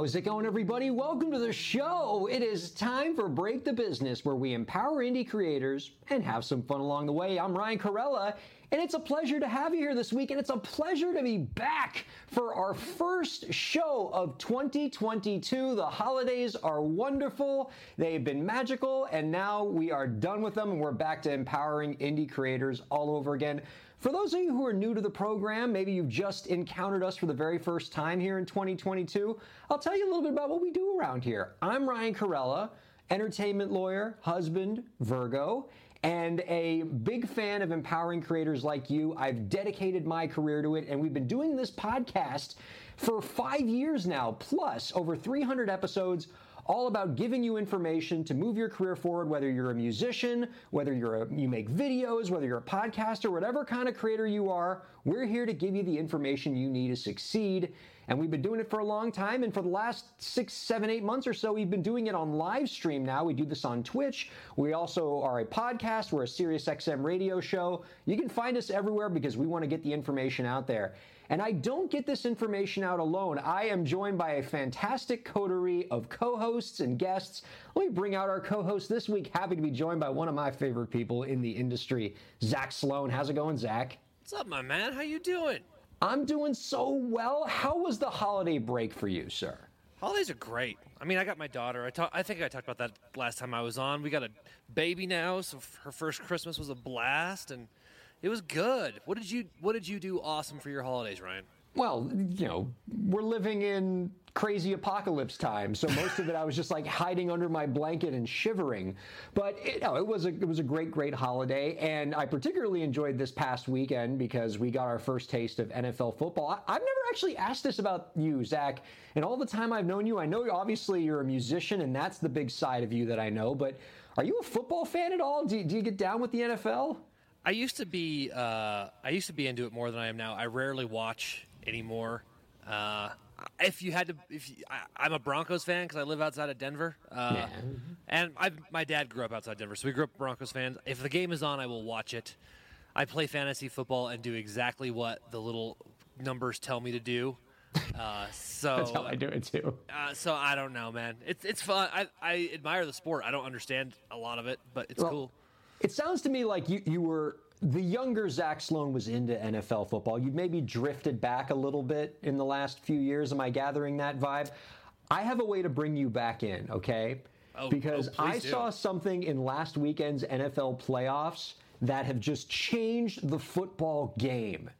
How's it going, everybody? Welcome to the show. It is time for Break the Business, where we empower indie creators and have some fun along the way. I'm Ryan Kairalla, and it's a pleasure to have you here this week, and it's a pleasure to be back for our first show of 2022. The holidays are wonderful, they've been magical, and now we are done with them, and we're back to empowering indie creators all over again. For those of you who are new to the program, maybe you've just encountered us for the very first time here in 2022, I'll tell you a little bit about what we do around here. I'm Ryan Kairalla, entertainment lawyer, husband, Virgo, and a big fan of empowering creators like you. I've dedicated my career to it, and we've been doing this podcast for five years now, plus over 300 episodes all about giving you information to move your career forward whether you're a musician whether you're a, you make videos whether you're a podcaster whatever kind of creator you are we're here to give you the information you need to succeed. And we've been doing it for a long time. And for the last six seven eight months or so we've been doing it on live stream now. We do this on twitch. We also are a podcast. We're a sirius xm radio show. You can find us everywhere because we want to get the information out there and I don't get this information out alone. I am joined by a fantastic coterie of co hosts and guests. Let me bring out our co host this week. Happy to be joined by one of my favorite people in the industry, Zach Sloan. How's it going, Zach? What's up, my man? How you doing? I'm doing so well. How was the holiday break for you, sir? Holidays are great. I mean, I got my daughter. I talk, I think I talked about that last time I was on. We got a baby now, so her first Christmas was a blast, and it was good. What did you What did you do awesome for your holidays, Ryan? Well, you know, we're living in crazy apocalypse time, so most of it I was just like hiding under my blanket and shivering. But it, no, it was a it was a great great holiday, and I particularly enjoyed this past weekend because we got our first taste of NFL football. I, I've never actually asked this about you, Zach, and all the time I've known you. I know obviously you're a musician, and that's the big side of you that I know. But are you a football fan at all? Do, do you get down with the NFL? I used to be uh, I used to be into it more than I am now. I rarely watch anymore. Uh, if you had to, if you, I, I'm a Broncos fan because I live outside of Denver, uh, and I, my dad grew up outside Denver, so we grew up Broncos fans. If the game is on, I will watch it. I play fantasy football and do exactly what the little numbers tell me to do. Uh, so That's how I do it too. Uh, so I don't know, man. It's it's fun. I, I admire the sport. I don't understand a lot of it, but it's Well, cool. It sounds to me like you, you were the younger Zach Sloan was into NFL football. You've maybe drifted back a little bit in the last few years. Am I gathering that vibe? I have a way to bring you back in, okay? Oh, oh because oh, I do. saw something in last weekend's NFL playoffs that have just changed the football game.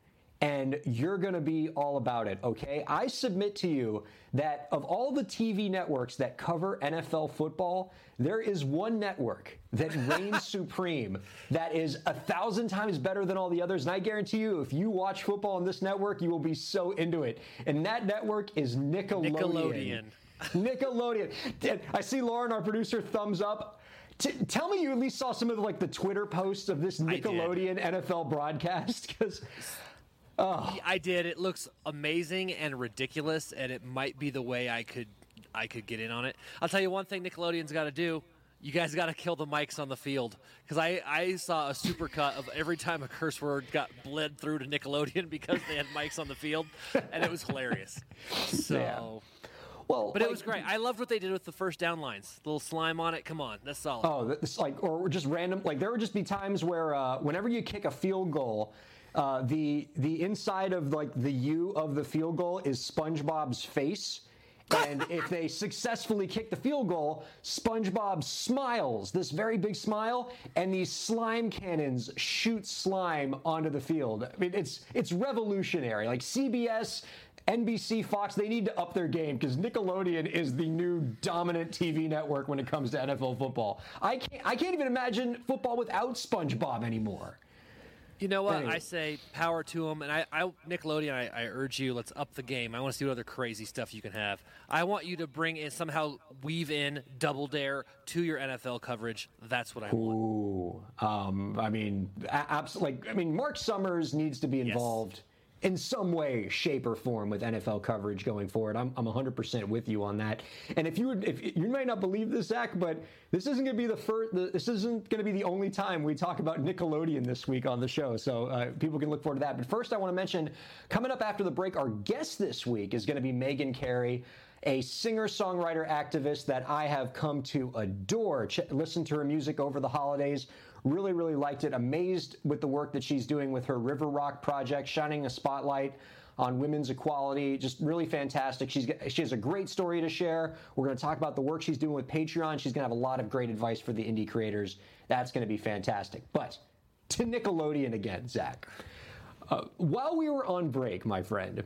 And you're going to be all about it, okay? I submit to you that of all the TV networks that cover NFL football, there is one network that reigns supreme that is a thousand times better than all the others. And I guarantee you, if you watch football on this network, you will be so into it. And that network is Nickelodeon. Nickelodeon. Nickelodeon. I see Lauren, our producer, thumbs up. T- tell me you at least saw some of the, like the Twitter posts of this. Nickelodeon NFL broadcast because oh. I did. It looks amazing and ridiculous, and it might be the way I could I could get in on it. I'll tell you one thing Nickelodeon's got to do. You guys got to kill the mics on the field because I, I saw a supercut of every time a curse word got bled through to Nickelodeon because they had mics on the field, and it was hilarious. So, Yeah. well, but it was great. I loved what they did with the first down lines. little slime on it. Come on, that's solid. Oh, it's like or just random. Like there would just be times where uh, whenever you kick a field goal. Uh, the the inside of like the U of the field goal is SpongeBob's face, and if they successfully kick the field goal, SpongeBob smiles this very big smile, and these slime cannons shoot slime onto the field. I mean, it's it's revolutionary. Like CBS. NBC, Fox, they need to up their game because Nickelodeon is the new dominant TV network when it comes to NFL football. I can't, I can't even imagine football without SpongeBob anymore. You know what? Anyway. I say power to them, and I, I Nickelodeon, I, I urge you, let's up the game. I want to see what other crazy stuff you can have. I want you to bring in somehow weave in Double Dare to your NFL coverage. That's what I want. Ooh, um, I mean, absolutely. Like, I mean, Marc Summers needs to be involved in some way, shape, or form with NFL coverage going forward. I'm, I'm 100% with you on that. And if you would, if you might not believe this, Zach, but this isn't going to be the first. This isn't going to be the only time we talk about Nickelodeon this week on the show. So uh, people can look forward to that. But first, I want to mention coming up after the break, our guest this week is going to be Meghan Cary a singer songwriter activist that I have come to adore. Ch- listened to her music over the holidays. Really, really liked it. Amazed with the work that she's doing with her River Rock project, shining a spotlight on women's equality. Just really fantastic. She's she has a great story to share. We're going to talk about the work she's doing with Patreon. She's going to have a lot of great advice for the indie creators. That's going to be fantastic. But to Nickelodeon again, Zach. Uh, while we were on break, my friend,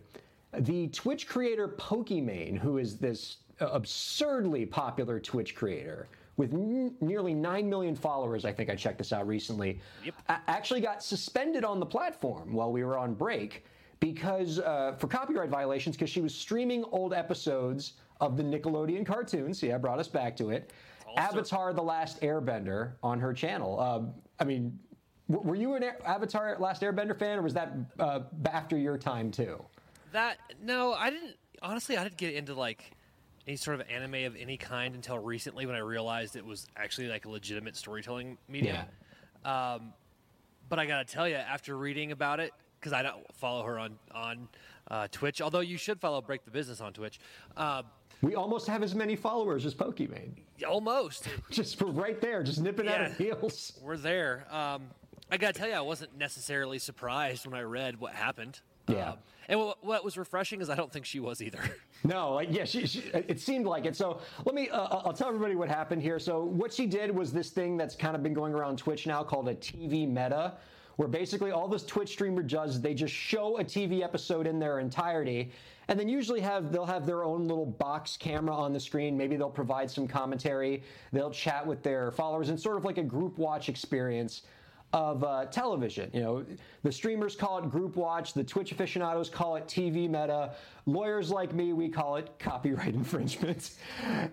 the Twitch creator Pokimane, who is this uh, absurdly popular Twitch creator with n- nearly 9 million followers, I think I checked this out recently, a- actually got suspended on the platform while we were on break because uh, for copyright violations because she was streaming old episodes of the Nickelodeon cartoons. See, I brought us back to it. Avatar: The Last Airbender on her channel. Um, I mean, w- were you an Air- Avatar: Last Airbender fan, or was that uh, after your time too? That no, I didn't. Honestly, I didn't get into like any sort of anime of any kind until recently when I realized it was actually like a legitimate storytelling medium. Um, but I gotta tell you, after reading about it, because I don't follow her on on uh, Twitch, although you should follow Break the Business on Twitch. Uh, We almost have as many followers as Pokimane. almost, Just right there, just nipping at her Yeah. heels. we're there. Um, I gotta tell you, I wasn't necessarily surprised when I read what happened. Yeah. Um, and what, what was refreshing is I don't think she was either. No, like yeah, she, she, it seemed like it. So let me, uh, I'll tell everybody what happened here. So what she did was this thing that's kind of been going around Twitch now called a TV meta, where basically all this Twitch streamer does, they just show a TV episode in their entirety, and then usually have they'll have their own little box camera on the screen. Maybe they'll provide some commentary. They'll chat with their followers and sort of like a group watch experience of uh, television. You know, the streamers call it group watch, the Twitch aficionados call it TV meta, lawyers like me, we call it copyright infringement.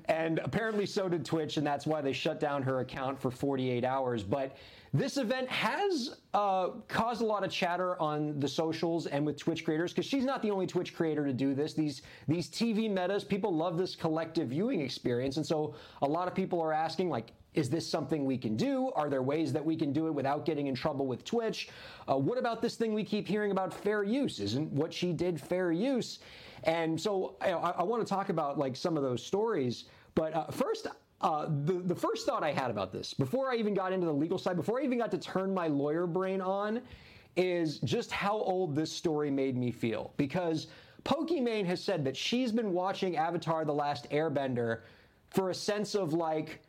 And apparently so did Twitch, and that's why they shut down her account for 48 hours. But this event has uh, caused a lot of chatter on the socials and with Twitch creators because she's not the only Twitch creator to do this. These these TV metas, people love this collective viewing experience, and so a lot of people are asking like, is this something we can do? Are there ways that we can do it without getting in trouble with Twitch? Uh, what about this thing we keep hearing about fair use? Isn't what she did fair use? And so I, I want to talk about like some of those stories. But uh, first, uh, the the first thought I had about this before I even got into the legal side, before I even got to turn my lawyer brain on, is just how old this story made me feel. Because Pokimane has said that she's been watching Avatar: The Last Airbender for a sense of like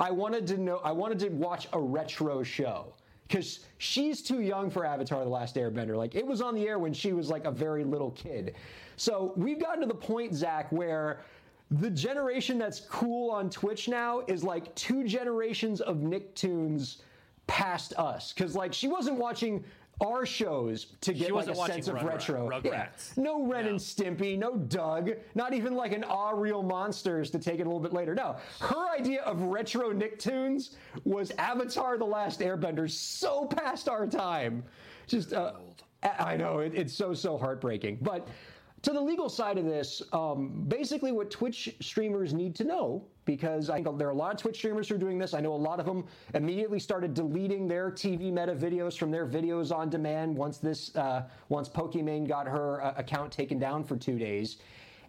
I wanted to know, I wanted to watch a retro show because she's too young for Avatar The Last Airbender. Like, it was on the air when she was like a very little kid. So we've gotten to the point, Zach, where the generation that's cool on Twitch now is like two generations of Nicktoons past us. Because, like, she wasn't watching our shows to get like a sense of retro. Yeah. No Ren No. and Stimpy, no Doug, not even like an Ah Real Monsters to take it a little bit later. No, her idea of retro Nicktoons was Avatar: The Last Airbender, so past our time. Just, uh, I I know it, it's so so heartbreaking. But to the legal side of this, um, basically what Twitch streamers need to know, because I think there are a lot of Twitch streamers who are doing this. I know a lot of them immediately started deleting their TV meta videos from their videos on demand once this, uh, once Pokimane got her uh, account taken down for two days.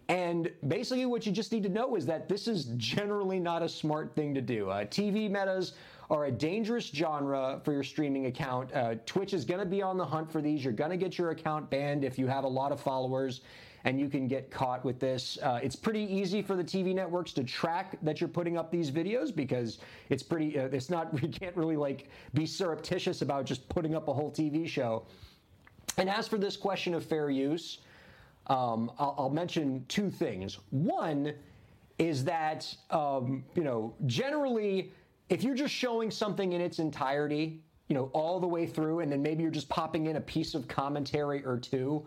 And basically, what you just need to know is that this is generally not a smart thing to do. Uh, TV metas are a dangerous genre for your streaming account. Uh, Twitch is going to be on the hunt for these. You're going to get your account banned if you have a lot of followers and you can get caught with this. Uh, it's pretty easy for the TV networks to track that you're putting up these videos because it's pretty, uh, it's not, you can't really like be surreptitious about just putting up a whole TV show. And as for this question of fair use, um, I'll, I'll mention two things. One is that um, you know generally, if you're just showing something in its entirety, you know, all the way through, and then maybe you're just popping in a piece of commentary or two,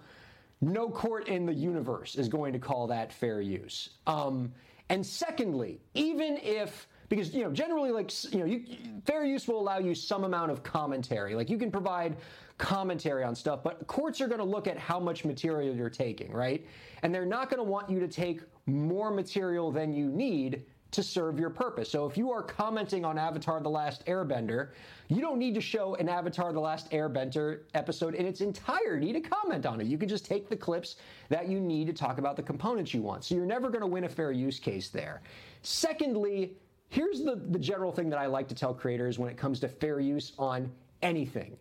no court in the universe is going to call that fair use. Um, and secondly, even if because you know generally like you know you, fair use will allow you some amount of commentary like you can provide commentary on stuff but courts are going to look at how much material you're taking right and they're not going to want you to take more material than you need to serve your purpose. So if you are commenting on Avatar The Last Airbender, you don't need to show an Avatar The Last Airbender episode in its entirety to comment on it. You can just take the clips that you need to talk about the components you want. So you're never going to win a fair use case there. Secondly, here's the, the general thing that I like to tell creators when it comes to fair use on anything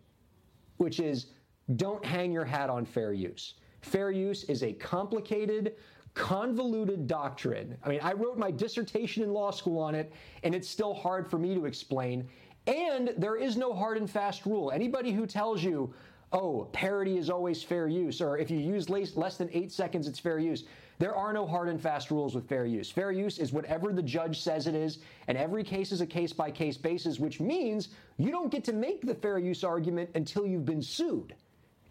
which is don't hang your hat on fair use. Fair use is a complicated, convoluted doctrine. I mean, I wrote my dissertation in law school on it, and it's still hard for me to explain. And there is no hard and fast rule. Anybody who tells you, oh, parody is always fair use, or if you use less, than eight seconds, it's fair use. There are no hard and fast rules with fair use. Fair use is whatever the judge says it is, and every case is a case by case basis, which means you don't get to make the fair use argument until you've been sued.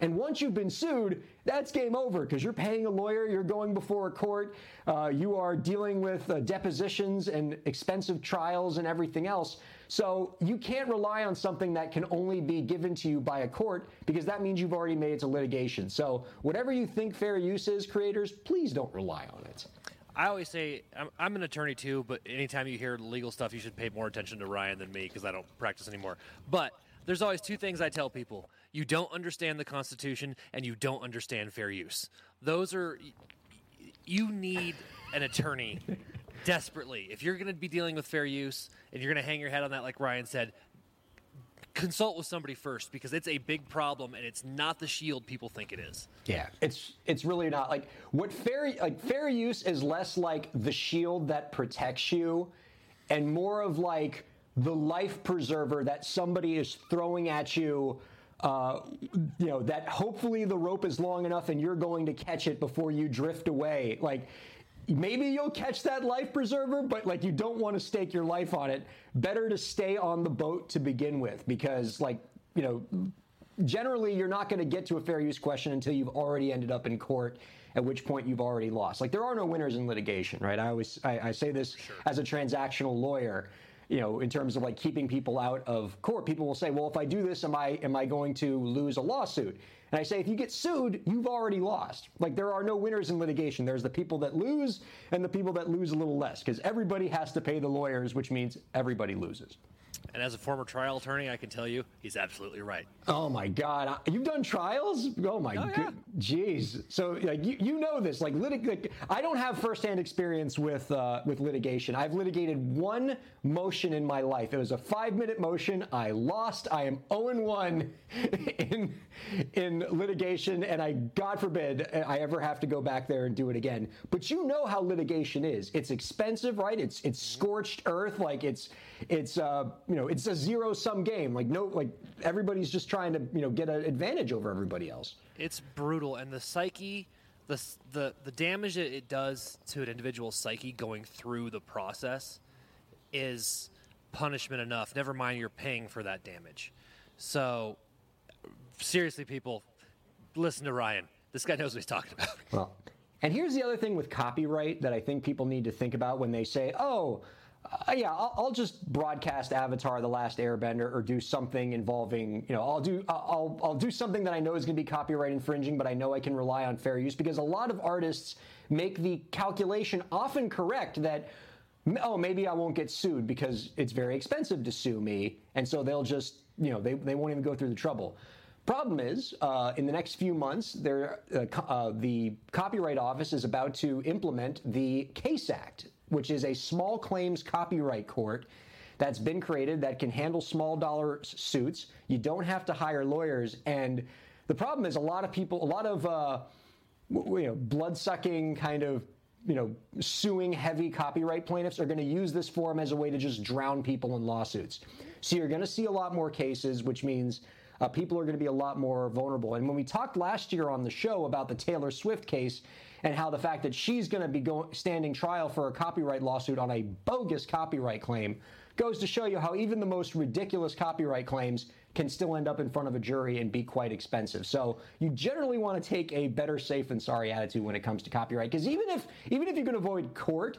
And once you've been sued, that's game over because you're paying a lawyer, you're going before a court, uh, you are dealing with uh, depositions and expensive trials and everything else. So you can't rely on something that can only be given to you by a court because that means you've already made it to litigation. So whatever you think fair use is, creators, please don't rely on it. I always say I'm, I'm an attorney too, but anytime you hear legal stuff, you should pay more attention to Ryan than me because I don't practice anymore. But there's always two things I tell people: you don't understand the Constitution, and you don't understand fair use. Those are you need an attorney desperately if you're going to be dealing with fair use and you're going to hang your head on that, like Ryan said. Consult with somebody first because it's a big problem and it's not the shield people think it is. Yeah, it's it's really not like what fair like fair use is less like the shield that protects you, and more of like the life preserver that somebody is throwing at you. Uh, you know that hopefully the rope is long enough and you're going to catch it before you drift away. Like maybe you'll catch that life preserver, but like you don't want to stake your life on it. Better to stay on the boat to begin with because like you know generally you're not going to get to a fair use question until you've already ended up in court at which point you've already lost like there are no winners in litigation right i always i, I say this as a transactional lawyer you know in terms of like keeping people out of court people will say well if i do this am i am i going to lose a lawsuit and i say if you get sued you've already lost like there are no winners in litigation there's the people that lose and the people that lose a little less because everybody has to pay the lawyers which means everybody loses And as a former trial attorney, I can tell you he's absolutely right. Oh my God! You've done trials? Oh my Oh, yeah. jeez. So like you, you know this like, litig- like I don't have firsthand experience with uh, with litigation. I've litigated one motion in my life. It was a five minute motion. I lost. I am zero and one in in litigation, and I God forbid I ever have to go back there and do it again. But you know how litigation is. It's expensive, right? It's it's scorched earth. Like it's it's uh, you know it's a zero sum game. Like no like everybody's just trying to you know get an advantage over everybody else. It's brutal, and the psyche, the the the damage that it does to an individual's psyche going through the process is punishment enough. Never mind, you're paying for that damage. So, seriously, people, listen to Ryan. This guy knows what he's talking about. Well, and here's the other thing with copyright that I think people need to think about when they say, "Oh, uh, yeah, I'll, I'll just broadcast Avatar: The Last Airbender or do something involving, you know, I'll do I'll I'll do something that I know is going to be copyright infringing, but I know I can rely on fair use because a lot of artists make the calculation often correct that." Oh, maybe I won't get sued because it's very expensive to sue me, and so they'll just, you know, they, they won't even go through the trouble. Problem is, uh, in the next few months, uh, uh, the Copyright Office is about to implement the CASE Act, which is a small claims copyright court that's been created that can handle small dollar suits. You don't have to hire lawyers, and the problem is a lot of people, a lot of uh, you know, blood sucking kind of you know, suing heavy copyright plaintiffs are going to use this forum as a way to just drown people in lawsuits. So you're going to see a lot more cases, which means uh, people are going to be a lot more vulnerable. And when we talked last year on the show about the Taylor Swift case and how the fact that she's going to be going, standing trial for a copyright lawsuit on a bogus copyright claim, goes to show you how even the most ridiculous copyright claims can still end up in front of a jury and be quite expensive. So you generally want to take a better safe than sorry attitude when it comes to copyright because even if even if you can avoid court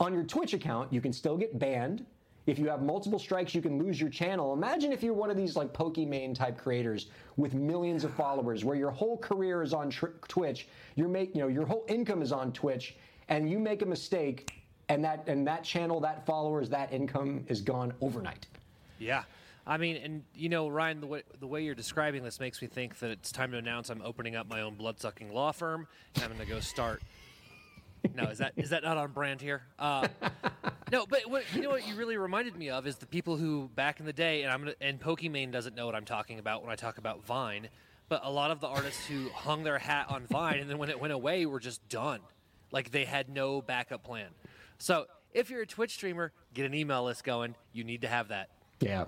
on your Twitch account, you can still get banned. If you have multiple strikes, you can lose your channel. Imagine if you're one of these like Pokimane type creators with millions of followers, where your whole career is on tr- Twitch. Your make, you know, your whole income is on Twitch, and you make a mistake, and that and that channel, that followers, that income is gone overnight. Yeah. I mean, and you know, Ryan, the way, the way you're describing this makes me think that it's time to announce I'm opening up my own blood-sucking law firm. And I'm going to go start. No, is that is that not on brand here? Uh, no, but what, you know what you really reminded me of is the people who back in the day, and I'm gonna, and Pokimane doesn't know what I'm talking about when I talk about Vine, but a lot of the artists who hung their hat on Vine and then when it went away were just done, like they had no backup plan. So if you're a Twitch streamer, get an email list going. You need to have that. Yeah.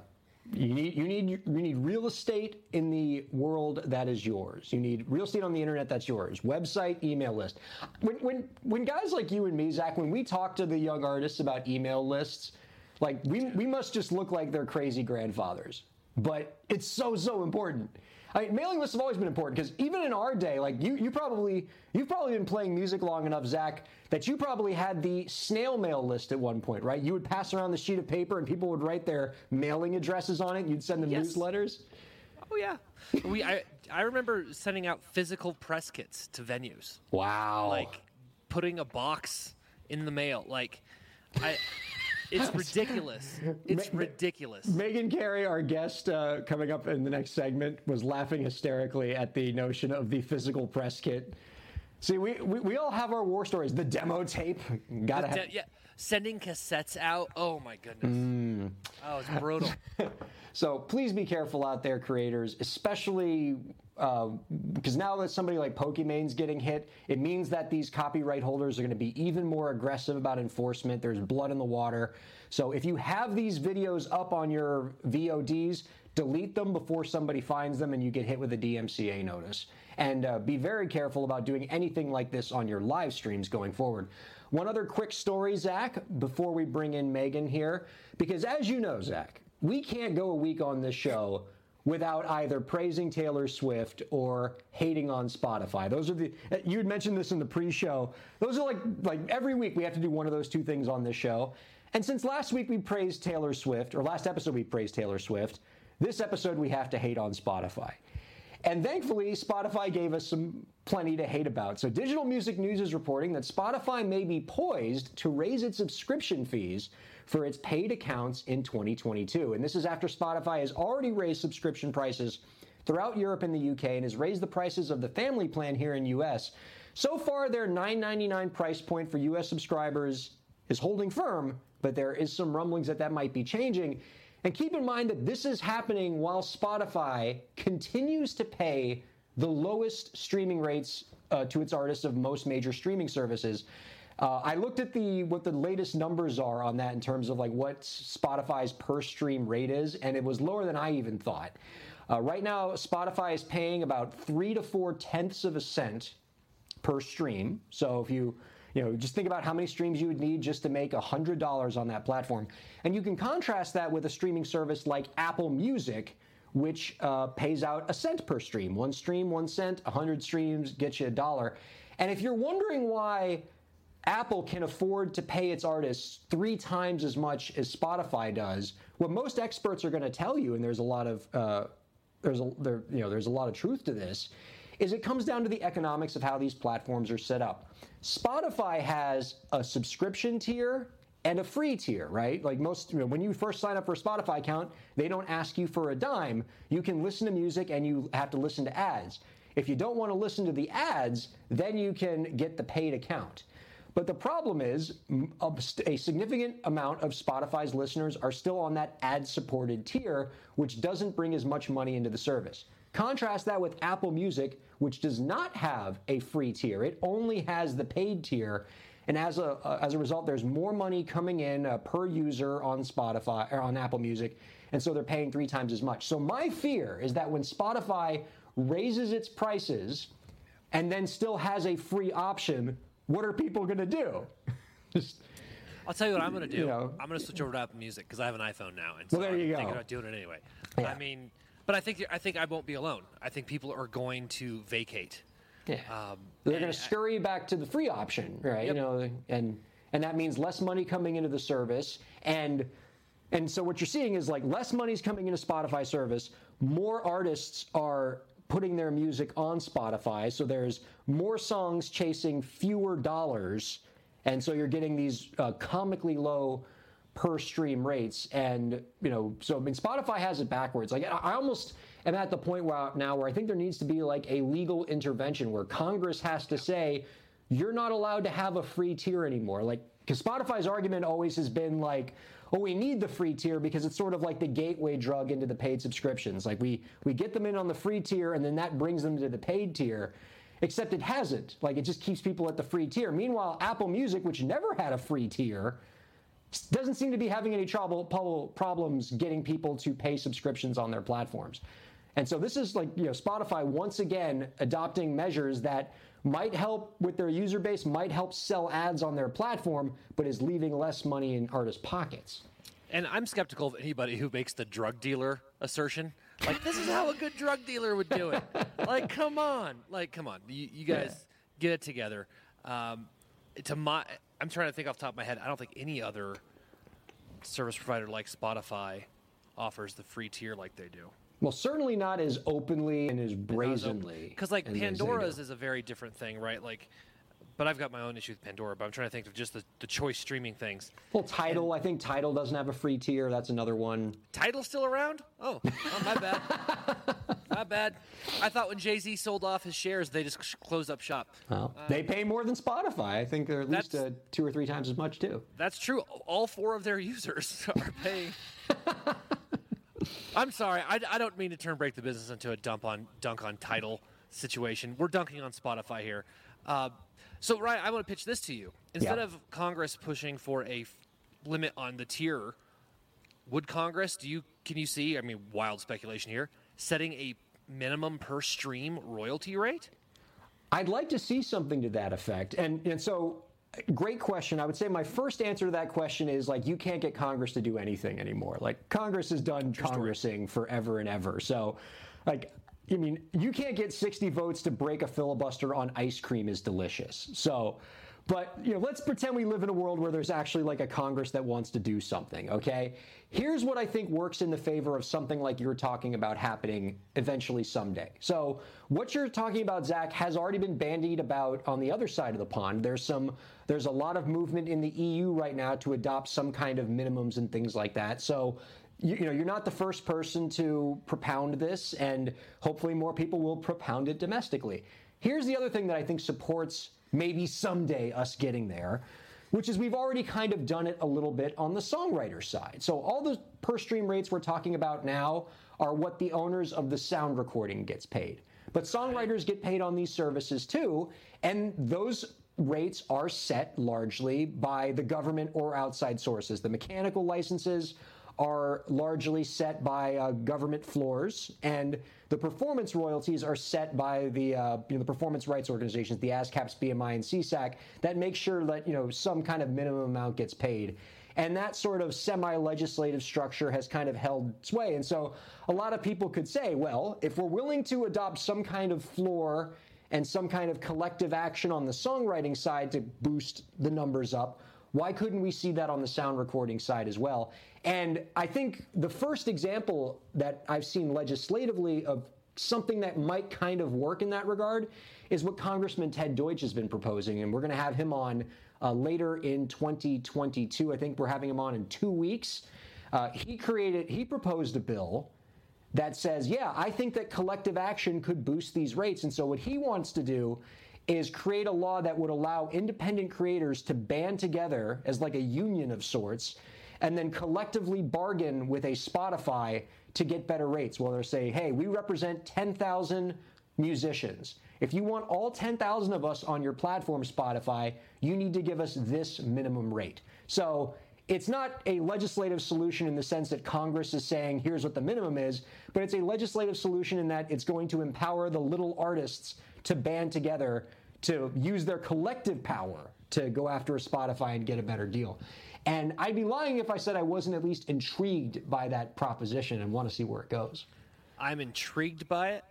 You need you need you need real estate in the world that is yours. You need real estate on the internet that's yours. Website, email list. When when when guys like you and me, Zach, when we talk to the young artists about email lists, like we we must just look like their crazy grandfathers. But it's so so important. I mean, mailing lists have always been important because even in our day, like you, you probably you've probably been playing music long enough, Zach, that you probably had the snail mail list at one point, right? You would pass around the sheet of paper and people would write their mailing addresses on it. You'd send them Yes. newsletters. Oh yeah, we I I remember sending out physical press kits to venues, Wow. like putting a box in the mail. Like, I, it's ridiculous. It's Ma- ridiculous. Meghan Cary, our guest uh, coming up in the next segment, was laughing hysterically at the notion of the physical press kit. See, we, we, we all have our war stories. The demo tape, gotta have. Yeah, sending cassettes out. Oh my goodness. Mm. Oh, it's brutal. So please be careful out there, creators, especially because now that somebody like Pokimane's getting hit, it means that these copyright holders are going to be even more aggressive about enforcement. There's blood in the water. So if you have these videos up on your VODs, delete them before somebody finds them and you get hit with a DMCA notice. And uh, be very careful about doing anything like this on your live streams going forward. One other quick story, Zach, before we bring in Meghan here, because as you know, Zach, we can't go a week on this show without either praising Taylor Swift or hating on Spotify. Those are the you had mentioned this in the pre-show. Those are like like every week we have to do one of those two things on this show. And since last week we praised Taylor Swift, or last episode we praised Taylor Swift, this episode we have to hate on Spotify. And thankfully, Spotify gave us some plenty to hate about. So, Digital Music News is reporting that Spotify may be poised to raise its subscription fees for its paid accounts in 2022. And this is after Spotify has already raised subscription prices throughout Europe and the UK and has raised the prices of the family plan here in US. So far, their $9.99 price point for US subscribers is holding firm, but there is some rumblings that that might be changing. And keep in mind that this is happening while Spotify continues to pay the lowest streaming rates uh, to its artists of most major streaming services. Uh, I looked at the what the latest numbers are on that in terms of like what Spotify's per stream rate is, and it was lower than I even thought. Uh, right now, Spotify is paying about three to four tenths of a cent per stream. So if you you know just think about how many streams you would need just to make $100 on that platform. And you can contrast that with a streaming service like Apple Music which uh, pays out a cent per stream. One stream, one cent, 100 streams gets you a dollar. And if you're wondering why Apple can afford to pay its artists three times as much as Spotify does, what most experts are going to tell you, and there's a lot of uh, there's a there, you know there's a lot of truth to this, is it comes down to the economics of how these platforms are set up. Spotify has a subscription tier and a free tier, right? Like most, you know, when you first sign up for a Spotify account, they don't ask you for a dime. You can listen to music and you have to listen to ads. If you don't want to listen to the ads, then you can get the paid account. But the problem is, a significant amount of Spotify's listeners are still on that ad supported tier, which doesn't bring as much money into the service. Contrast that with Apple Music, which does not have a free tier, it only has the paid tier. And as a, uh, as a result, there's more money coming in uh, per user on Spotify or on Apple Music, and so they're paying three times as much. So my fear is that when Spotify raises its prices and then still has a free option, what are people going to do? Just I'll tell you what I'm going to do. You know. I'm going to switch over to Apple Music because I have an iPhone now, and so Well, there I'm you thinking about doing it anyway. Yeah. I mean, but I think I think I won't be alone. I think people are going to vacate. Yeah. Um, They're going to I- scurry back to the free option, right? You know, and and that means less money coming into the service, and and so what you're seeing is like less money's coming into Spotify service. More artists are putting their music on Spotify, so there's more songs chasing fewer dollars, and so you're getting these uh, comically low per stream rates. And you know so i mean spotify has it backwards. Like i almost am at the point where now where i think there needs to be like a legal intervention where congress has to say you're not allowed to have a free tier anymore. Like because spotify's argument always has been like oh we need the free tier because it's sort of like the gateway drug into the paid subscriptions. Like we we get them in on the free tier and then that brings them to the paid tier except it hasn't. Like it just keeps people at the free tier. Meanwhile apple music which never had a free tier doesn't seem to be having any trouble problems getting people to pay subscriptions on their platforms. And so this is like you know Spotify once again adopting measures that might help with their user base, might help sell ads on their platform, but is leaving less money in artists' pockets. And I'm skeptical of anybody who makes the drug dealer assertion. Like, this is how a good drug dealer would do it. like, come on. Like, come on. You, you guys get it together. Um, to my, I'm trying to think off the top of my head. I don't think any other service provider like Spotify offers the free tier like they do. Well, certainly not as openly and as brazenly. Because like as they do. Pandora's is a very different thing, right? Like, but I've got my own issue with Pandora. But I'm trying to think of just the, the choice streaming things. Well, Tidal, I think Tidal doesn't have a free tier. That's another one. Tidal still around? Oh, oh my bad. my bad. I thought when Jay Z sold off his shares, they just sh- closed up shop. Well, they pay more than Spotify. I think they're at least uh, two or three times as much too. That's true. All four of their users are paying. I'm sorry. I, I don't mean to turn break the business into a dump on dunk on Tidal situation. We're dunking on Spotify here. Uh, so Ryan, I want to pitch this to you. Instead Yeah. of Congress pushing for a f- limit on the tier, would Congress? Do you can you see? I mean, wild speculation here. Setting a minimum per stream royalty rate. I'd like to see something to that effect. And and so great question. I would say my first answer to that question is like you can't get Congress to do anything anymore. Like Congress has done congressing forever and ever. So like I mean, you can't get 60 votes to break a filibuster on ice cream is delicious. So but you know, let's pretend we live in a world where there's actually like a Congress that wants to do something, okay? Here's what I think works in the favor of something like you're talking about happening eventually someday. So, what you're talking about, Zach, has already been bandied about on the other side of the pond. There's some there's a lot of movement in the EU right now to adopt some kind of minimums and things like that. So, you, you know, you're not the first person to propound this, and hopefully more people will propound it domestically. Here's the other thing that I think supports maybe someday us getting there, which is we've already kind of done it a little bit on the songwriter side. So all the per stream rates we're talking about now are what the owners of the sound recording gets paid. But songwriters get paid on these services too, and those rates are set largely by the government or outside sources. The mechanical licenses are largely set by uh, government floors, and the performance royalties are set by the uh, you know, the performance rights organizations, the ASCAPs, BMI, and SESAC, that make sure that you know some kind of minimum amount gets paid. And that sort of semi-legislative structure has kind of held sway. And so a lot of people could say, well, if we're willing to adopt some kind of floor and some kind of collective action on the songwriting side to boost the numbers up, why couldn't we see that on the sound recording side as well? And I think the first example that I've seen legislatively of something that might kind of work in that regard is what Congressman Ted Deutch has been proposing. And we're going to have him on uh, later in 2022. I think we're having him on in two weeks. Uh, he created, he proposed a bill that says, yeah, I think that collective action could boost these rates. And so what he wants to do is create a law that would allow independent creators to band together as like a union of sorts and then collectively bargain with a Spotify to get better rates. Well, they're saying, hey, we represent 10,000 musicians. If you want all 10,000 of us on your platform, Spotify, you need to give us this minimum rate. So it's not a legislative solution in the sense that Congress is saying, here's what the minimum is, but it's a legislative solution in that it's going to empower the little artists to band together to use their collective power to go after a Spotify and get a better deal. And I'd be lying if I said I wasn't at least intrigued by that proposition and want to see where it goes. I'm intrigued by it.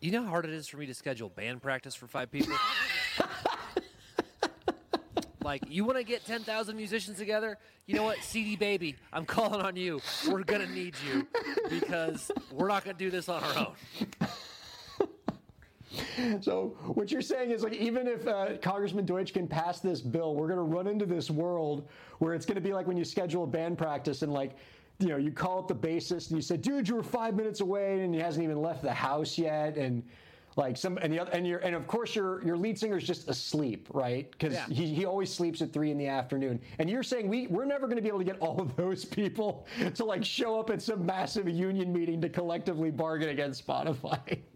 You know how hard it is for me to schedule band practice for five people? like, you want to get 10,000 musicians together? You know what? CD Baby, I'm calling on you. We're going to need you because we're not going to do this on our own. So what you're saying is like even if uh, Congressman Deutch can pass this bill, we're going to run into this world where it's going to be like when you schedule a band practice and like you know you call up the bassist and you say, "Dude, you were five minutes away and he hasn't even left the house yet," and like some and the other and you're and of course your your lead singer's just asleep, right? Because Yeah. he, he always sleeps at three in the afternoon. And you're saying we we're never going to be able to get all of those people to like show up at some massive union meeting to collectively bargain against Spotify.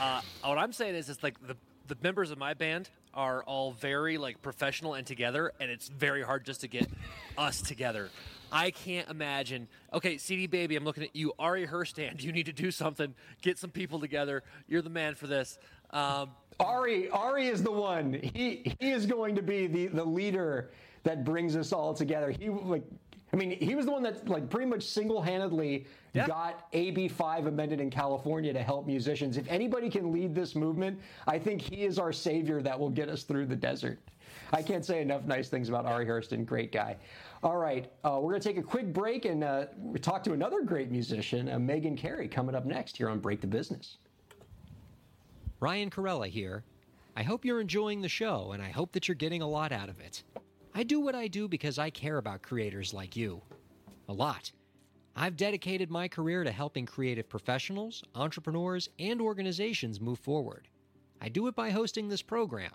Uh, what I'm saying is, it's like the the members of my band are all very like professional and together, and it's very hard just to get us together. I can't imagine. Okay, CD Baby, I'm looking at you. Ari Herstand, you need to do something. Get some people together. You're the man for this. Um, Ari, Ari is the one. He he is going to be the the leader that brings us all together. He like, I mean, he was the one that like pretty much single handedly Yeah. got AB five amended in California to help musicians. If anybody can lead this movement, I think he is our savior that will get us through the desert. I can't say enough nice things about Ari Herstand. Great guy. All right, uh, we're going to take a quick break and uh, we talk to another great musician, uh, Meghan Cary, coming up next here on Break the Business. Ryan Kairalla here. I hope you're enjoying the show, and I hope that you're getting a lot out of it. I do what I do because I care about creators like you. A lot. I've dedicated my career to helping creative professionals, entrepreneurs, and organizations move forward. I do it by hosting this program,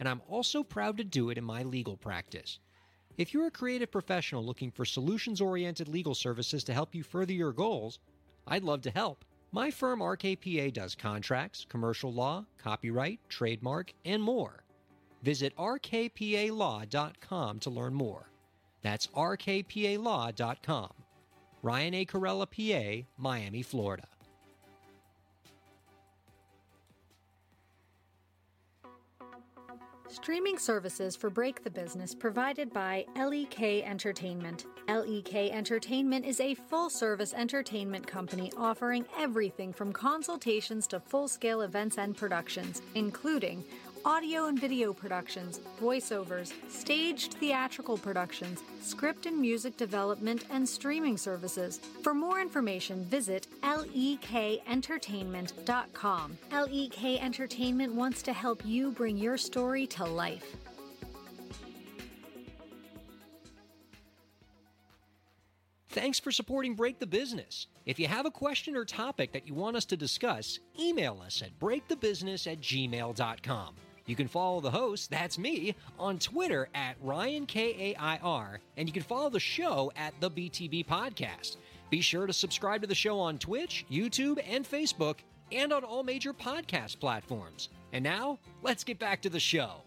and I'm also proud to do it in my legal practice. If you're a creative professional looking for solutions oriented legal services to help you further your goals, I'd love to help. My firm RKPA does contracts, commercial law, copyright, trademark, and more. Visit rkpalaw.com to learn more. That's rkpalaw.com. Ryan A. Kairalla, PA, Miami, Florida. Streaming services for Break the Business provided by LEK Entertainment. LEK Entertainment is a full service entertainment company offering everything from consultations to full scale events and productions, including audio and video productions, voiceovers, staged theatrical productions, script and music development, and streaming services. For more information, visit lekentertainment.com. LEK Entertainment wants to help you bring your story to life. Thanks for supporting Break the Business. If you have a question or topic that you want us to discuss, email us at breakthebusiness at gmail.com. You can follow the host, that's me, on Twitter at Ryan K-A-I-R, and you can follow the show at the BTB Podcast. Be sure to subscribe to the show on Twitch, YouTube, and Facebook, and on all major podcast platforms. And now, let's get back to the show.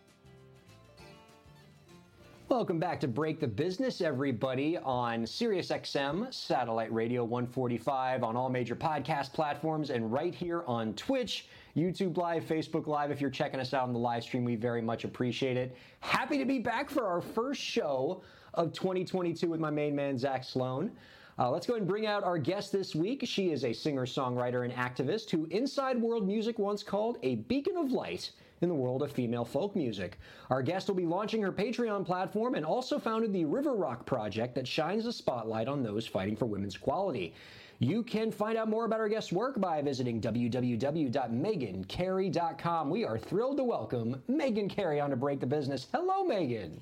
Welcome back to Break the Business, everybody, on SiriusXM, Satellite Radio 145, on all major podcast platforms, and right here on Twitch, YouTube Live, Facebook Live. If you're checking us out on the live stream, we very much appreciate it. Happy to be back for our first show of 2022 with my main man, Zach Sloan. Uh, let's go ahead and bring out our guest this week. She is a singer, songwriter, and activist who Inside World Music once called a beacon of light in the world of female folk music. Our guest will be launching her Patreon platform and also founded the River Rock Project that shines a spotlight on those fighting for women's equality. You can find out more about our guest's work by visiting www.meghancary.com. We are thrilled to welcome Meghan Cary on to Break the Business. Hello, Meghan.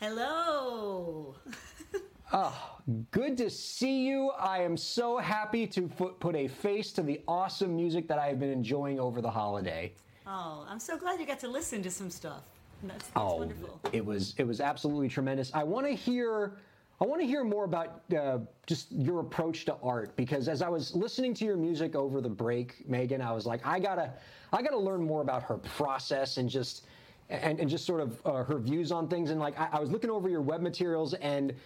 Hello. Oh, good to see you. I am so happy to put, put a face to the awesome music that I have been enjoying over the holiday. Oh, I'm so glad you got to listen to some stuff. That's, that's Oh, wonderful. it was it was absolutely tremendous. I want to hear I want to hear more about uh, just your approach to art because as I was listening to your music over the break, Meghan, I was like, I gotta I gotta learn more about her process and just and, and just sort of uh, her views on things. And like I, I was looking over your web materials and. I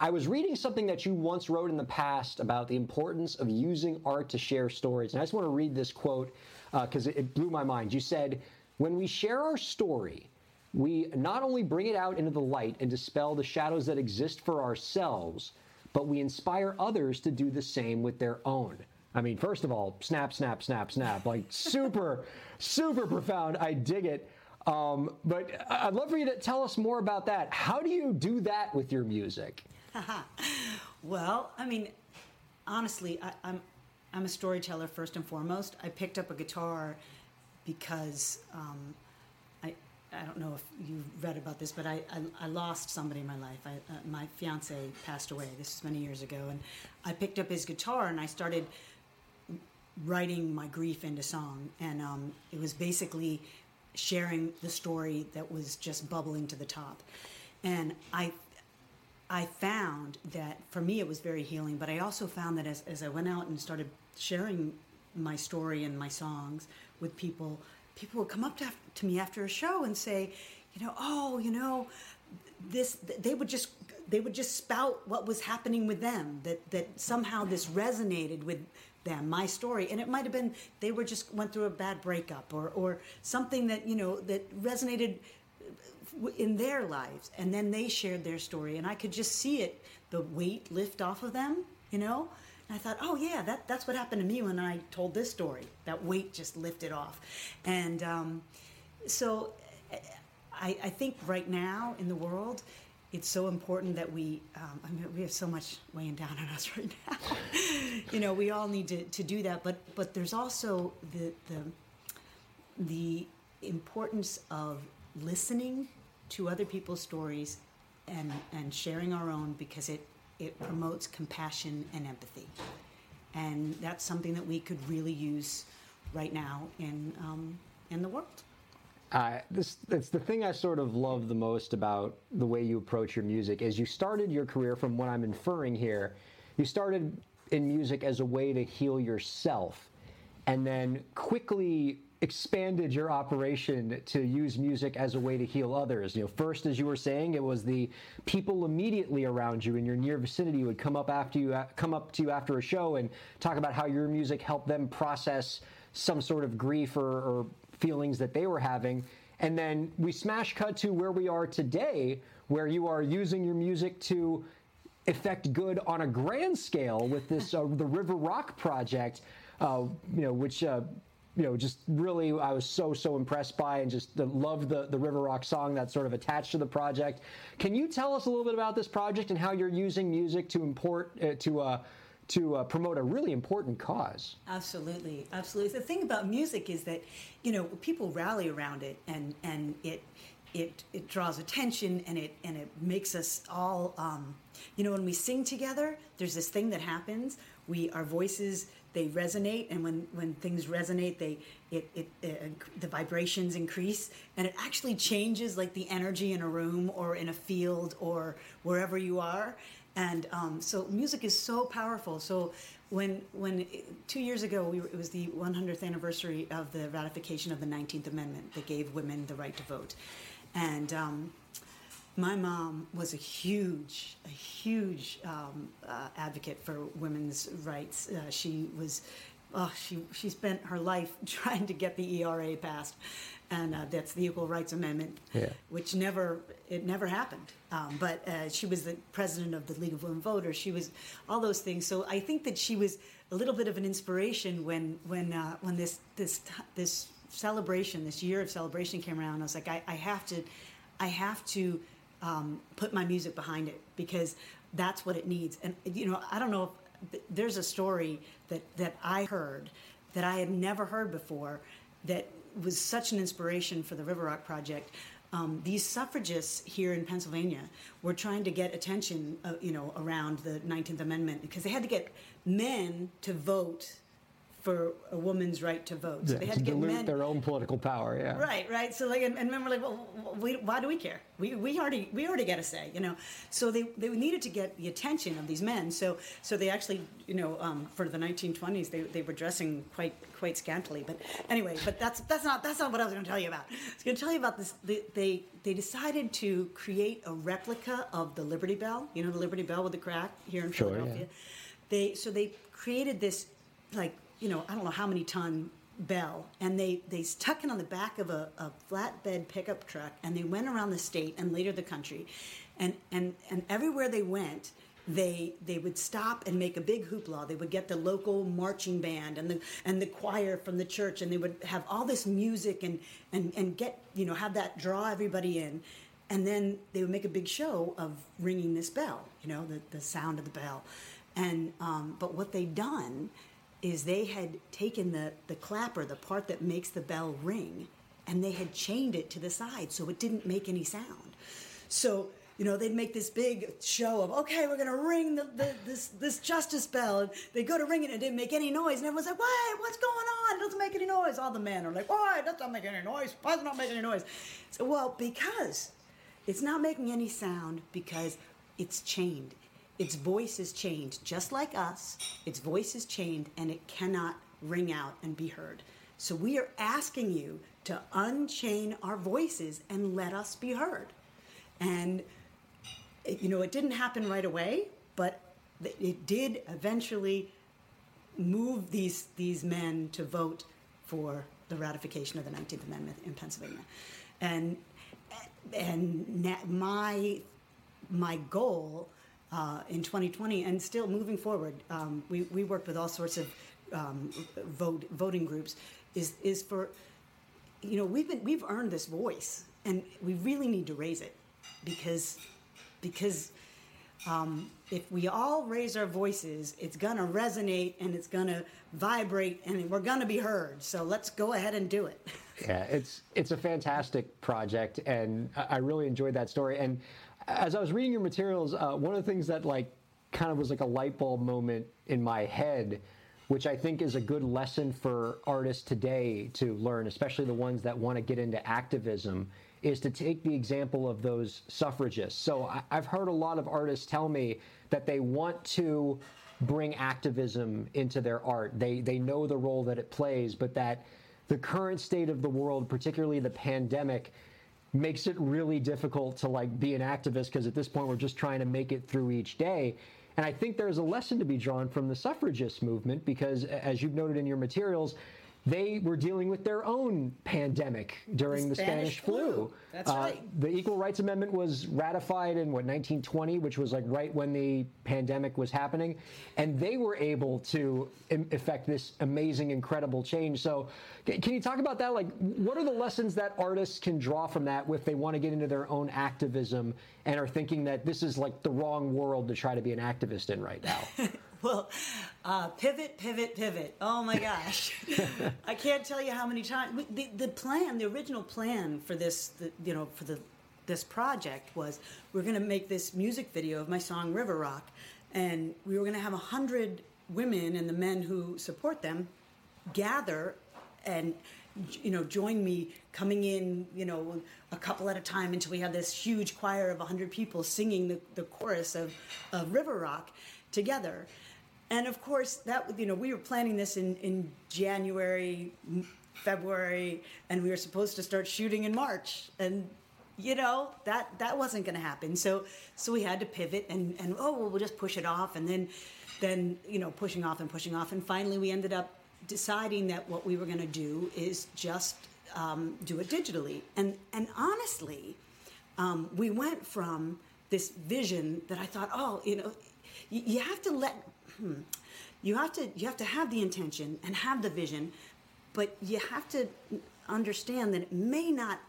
I was reading something that you once wrote in the past about the importance of using art to share stories. And I just want to read this quote because it, it blew my mind. You said, When we share our story, we not only bring it out into the light and dispel the shadows that exist for ourselves, but we inspire others to do the same with their own. I mean, first of all, snap, snap, snap, snap. Like super, super profound. I dig it. Um, but I'd love for you to tell us more about that. How do you do that with your music? Well, I mean, honestly, I, I'm I'm a storyteller first and foremost. I picked up a guitar because um, I I don't know if you've read about this, but I I, I lost somebody in my life. I, uh, my fiance passed away. This was many years ago, and I picked up his guitar and I started writing my grief into song, and um, it was basically sharing the story that was just bubbling to the top. And I I found that for me it was very healing, but I also found that as, as I went out and started sharing my story and my songs with people, people would come up to, to me after a show and say, you know, oh, you know, this, they would just, they would just spout what was happening with them, that, that somehow this resonated with them, my story. And it might have been they were just went through a bad breakup or, or something that, you know, that resonated uh, in their lives and then they shared their story and i could just see it the weight lift off of them you know and i thought oh yeah that, that's what happened to me when i told this story. That weight just lifted off. And um, so I, I think right now in the world it's so important that we um, I mean, we have so much weighing down on us right now. You know we all need to, to do that. But but there's also the the the importance of listening to other people's stories and, and sharing our own because it, it promotes compassion and empathy. And that's something that we could really use right now in, um, in the world. Uh, this it's the thing I sort of love the most about the way you approach your music is you started your career from what I'm inferring here. You started in music as a way to heal yourself, and then quickly expanded your operation to use music as a way to heal others. You know, first, as you were saying, it was the people immediately around you in your near vicinity would come up after you come up to you after a show and talk about how your music helped them process some sort of grief or, or feelings that they were having. And then we smash cut to where we are today, where you are using your music to effect good on a grand scale with this uh, the River Rock project, uh, you know, which. Uh, you know, just really, I was so so impressed by, and just loved the the River Rock song that's sort of attached to the project. Can you tell us a little bit about this project and how you're using music to import uh, to uh, to uh, promote a really important cause? Absolutely, absolutely. The thing about music is that, you know, people rally around it, and and it it it draws attention, and it and it makes us all, um, you know, when we sing together, there's this thing that happens. We our voices they resonate, and when when things resonate, they it it, it the vibrations increase, and it actually changes like the energy in a room or in a field or wherever you are and um, so music is so powerful. So when when two years ago we were, it was the 100th anniversary of the ratification of the 19th Amendment that gave women the right to vote, and um, my mom was a huge, a huge um, uh, advocate for women's rights. Uh, she was. Oh, she she spent her life trying to get the ERA passed, and uh, that's the Equal Rights Amendment, Yeah. which never it never happened. Um, but uh, she was the president of the League of Women Voters. She was all those things. So I think that she was a little bit of an inspiration when when uh, when this this this celebration, this year of celebration came around. I was like, I, I have to, I have to um, put my music behind it because that's what it needs. And you know, I don't know. If, there's a story that that I heard that I had never heard before that was such an inspiration for the River Rock Project. Um, these suffragists here in Pennsylvania were trying to get attention, uh, you know, around the 19th Amendment because they had to get men to vote for a woman's right to vote. So they had to to get men. their own political power. Yeah. Right, right. So like, and, and men were like, well, we, why do we care? We, we already we already get a say, you know. So they, they needed to get the attention of these men. So so they actually, you know, um, for the 1920s, they, they were dressing quite quite scantily. But anyway, but that's that's not that's not what I was going to tell you about. I was going to tell you about this. They, they they decided to create a replica of the Liberty Bell. You know, the Liberty Bell with the crack here in Sure, yeah. Philadelphia. They so they created this like you know I don't know how many ton bell and they they stuck it on the back of a, a flatbed pickup truck and they went around the state and later the country and and and everywhere they went they they would stop and make a big hoopla. They would get the local marching band and the and the choir from the church and they would have all this music and and and get you know have that draw everybody in and then they would make a big show of ringing this bell you know the, the sound of the bell. And um, but what they'd done is they had taken the the clapper the part that makes the bell ring and they had chained it to the side so it didn't make any sound. So you know they'd make this big show of okay we're gonna ring the, the this this justice bell. And they go to ring it and it didn't make any noise. And everyone's like why? What's going on? It doesn't make any noise. All the men are like why? It doesn't make any noise. Why does it not make any noise? So well because it's not making any sound because it's chained its voice is chained just like us. Its voice is chained and it cannot ring out and be heard. So we are asking you to unchain our voices and let us be heard. And you know it didn't happen right away but it did eventually move these these men to vote for the ratification of the 19th amendment in pennsylvania. And and my my goal uh, in 2020 and still moving forward um, we, we work with all sorts of um, vote, voting groups is is for you know we've been we've earned this voice and we really need to raise it because because um, if we all raise our voices it's gonna resonate and it's gonna vibrate and we're gonna be heard so let's go ahead and do it Yeah, it's it's a fantastic project, and I really enjoyed that story. And as I was reading your materials, uh, one of the things that like kind of was like a light bulb moment in my head, which I think is a good lesson for artists today to learn, especially the ones that want to get into activism, is to take the example of those suffragists. So I, I've heard a lot of artists tell me that they want to bring activism into their art. They they know the role that it plays, but that the current state of the world, particularly the pandemic, makes it really difficult to like be an activist because at this point we're just trying to make it through each day. And I think there's a lesson to be drawn from the suffragist movement because, as you've noted in your materials, they were dealing with their own pandemic during the, Spanish Spanish, flu. flu. That's Uh, right. The Equal Rights Amendment was ratified in what 1920, which was like right when the pandemic was happening, and they were able to em- effect this amazing, incredible change. So, c- can you talk about that? Like, what are the lessons that artists can draw from that if they want to get into their own activism and are thinking that this is like the wrong world to try to be an activist in right now? Well, uh, pivot, pivot, pivot. Oh my gosh, I can't tell you how many times the the plan, the original plan for this, the, you know, for the this project was we're going to make this music video of my song River Rock, and we were going to have a hundred women and the men who support them gather and you know join me coming in you know a couple at a time until we had this huge choir of 100 people singing the, the chorus of, of river rock together and of course that you know we were planning this in, in january february and we were supposed to start shooting in march. And you know that that wasn't going to happen. So so we had to pivot and and oh well we'll just push it off. And then then you know pushing off and pushing off. And finally we ended up deciding that what we were going to do is just um, do it digitally. And and honestly um, we went from this vision that I thought, oh, you know, you, you have to let, hmm, you have to you have to have the intention and have the vision, but you have to understand that it may not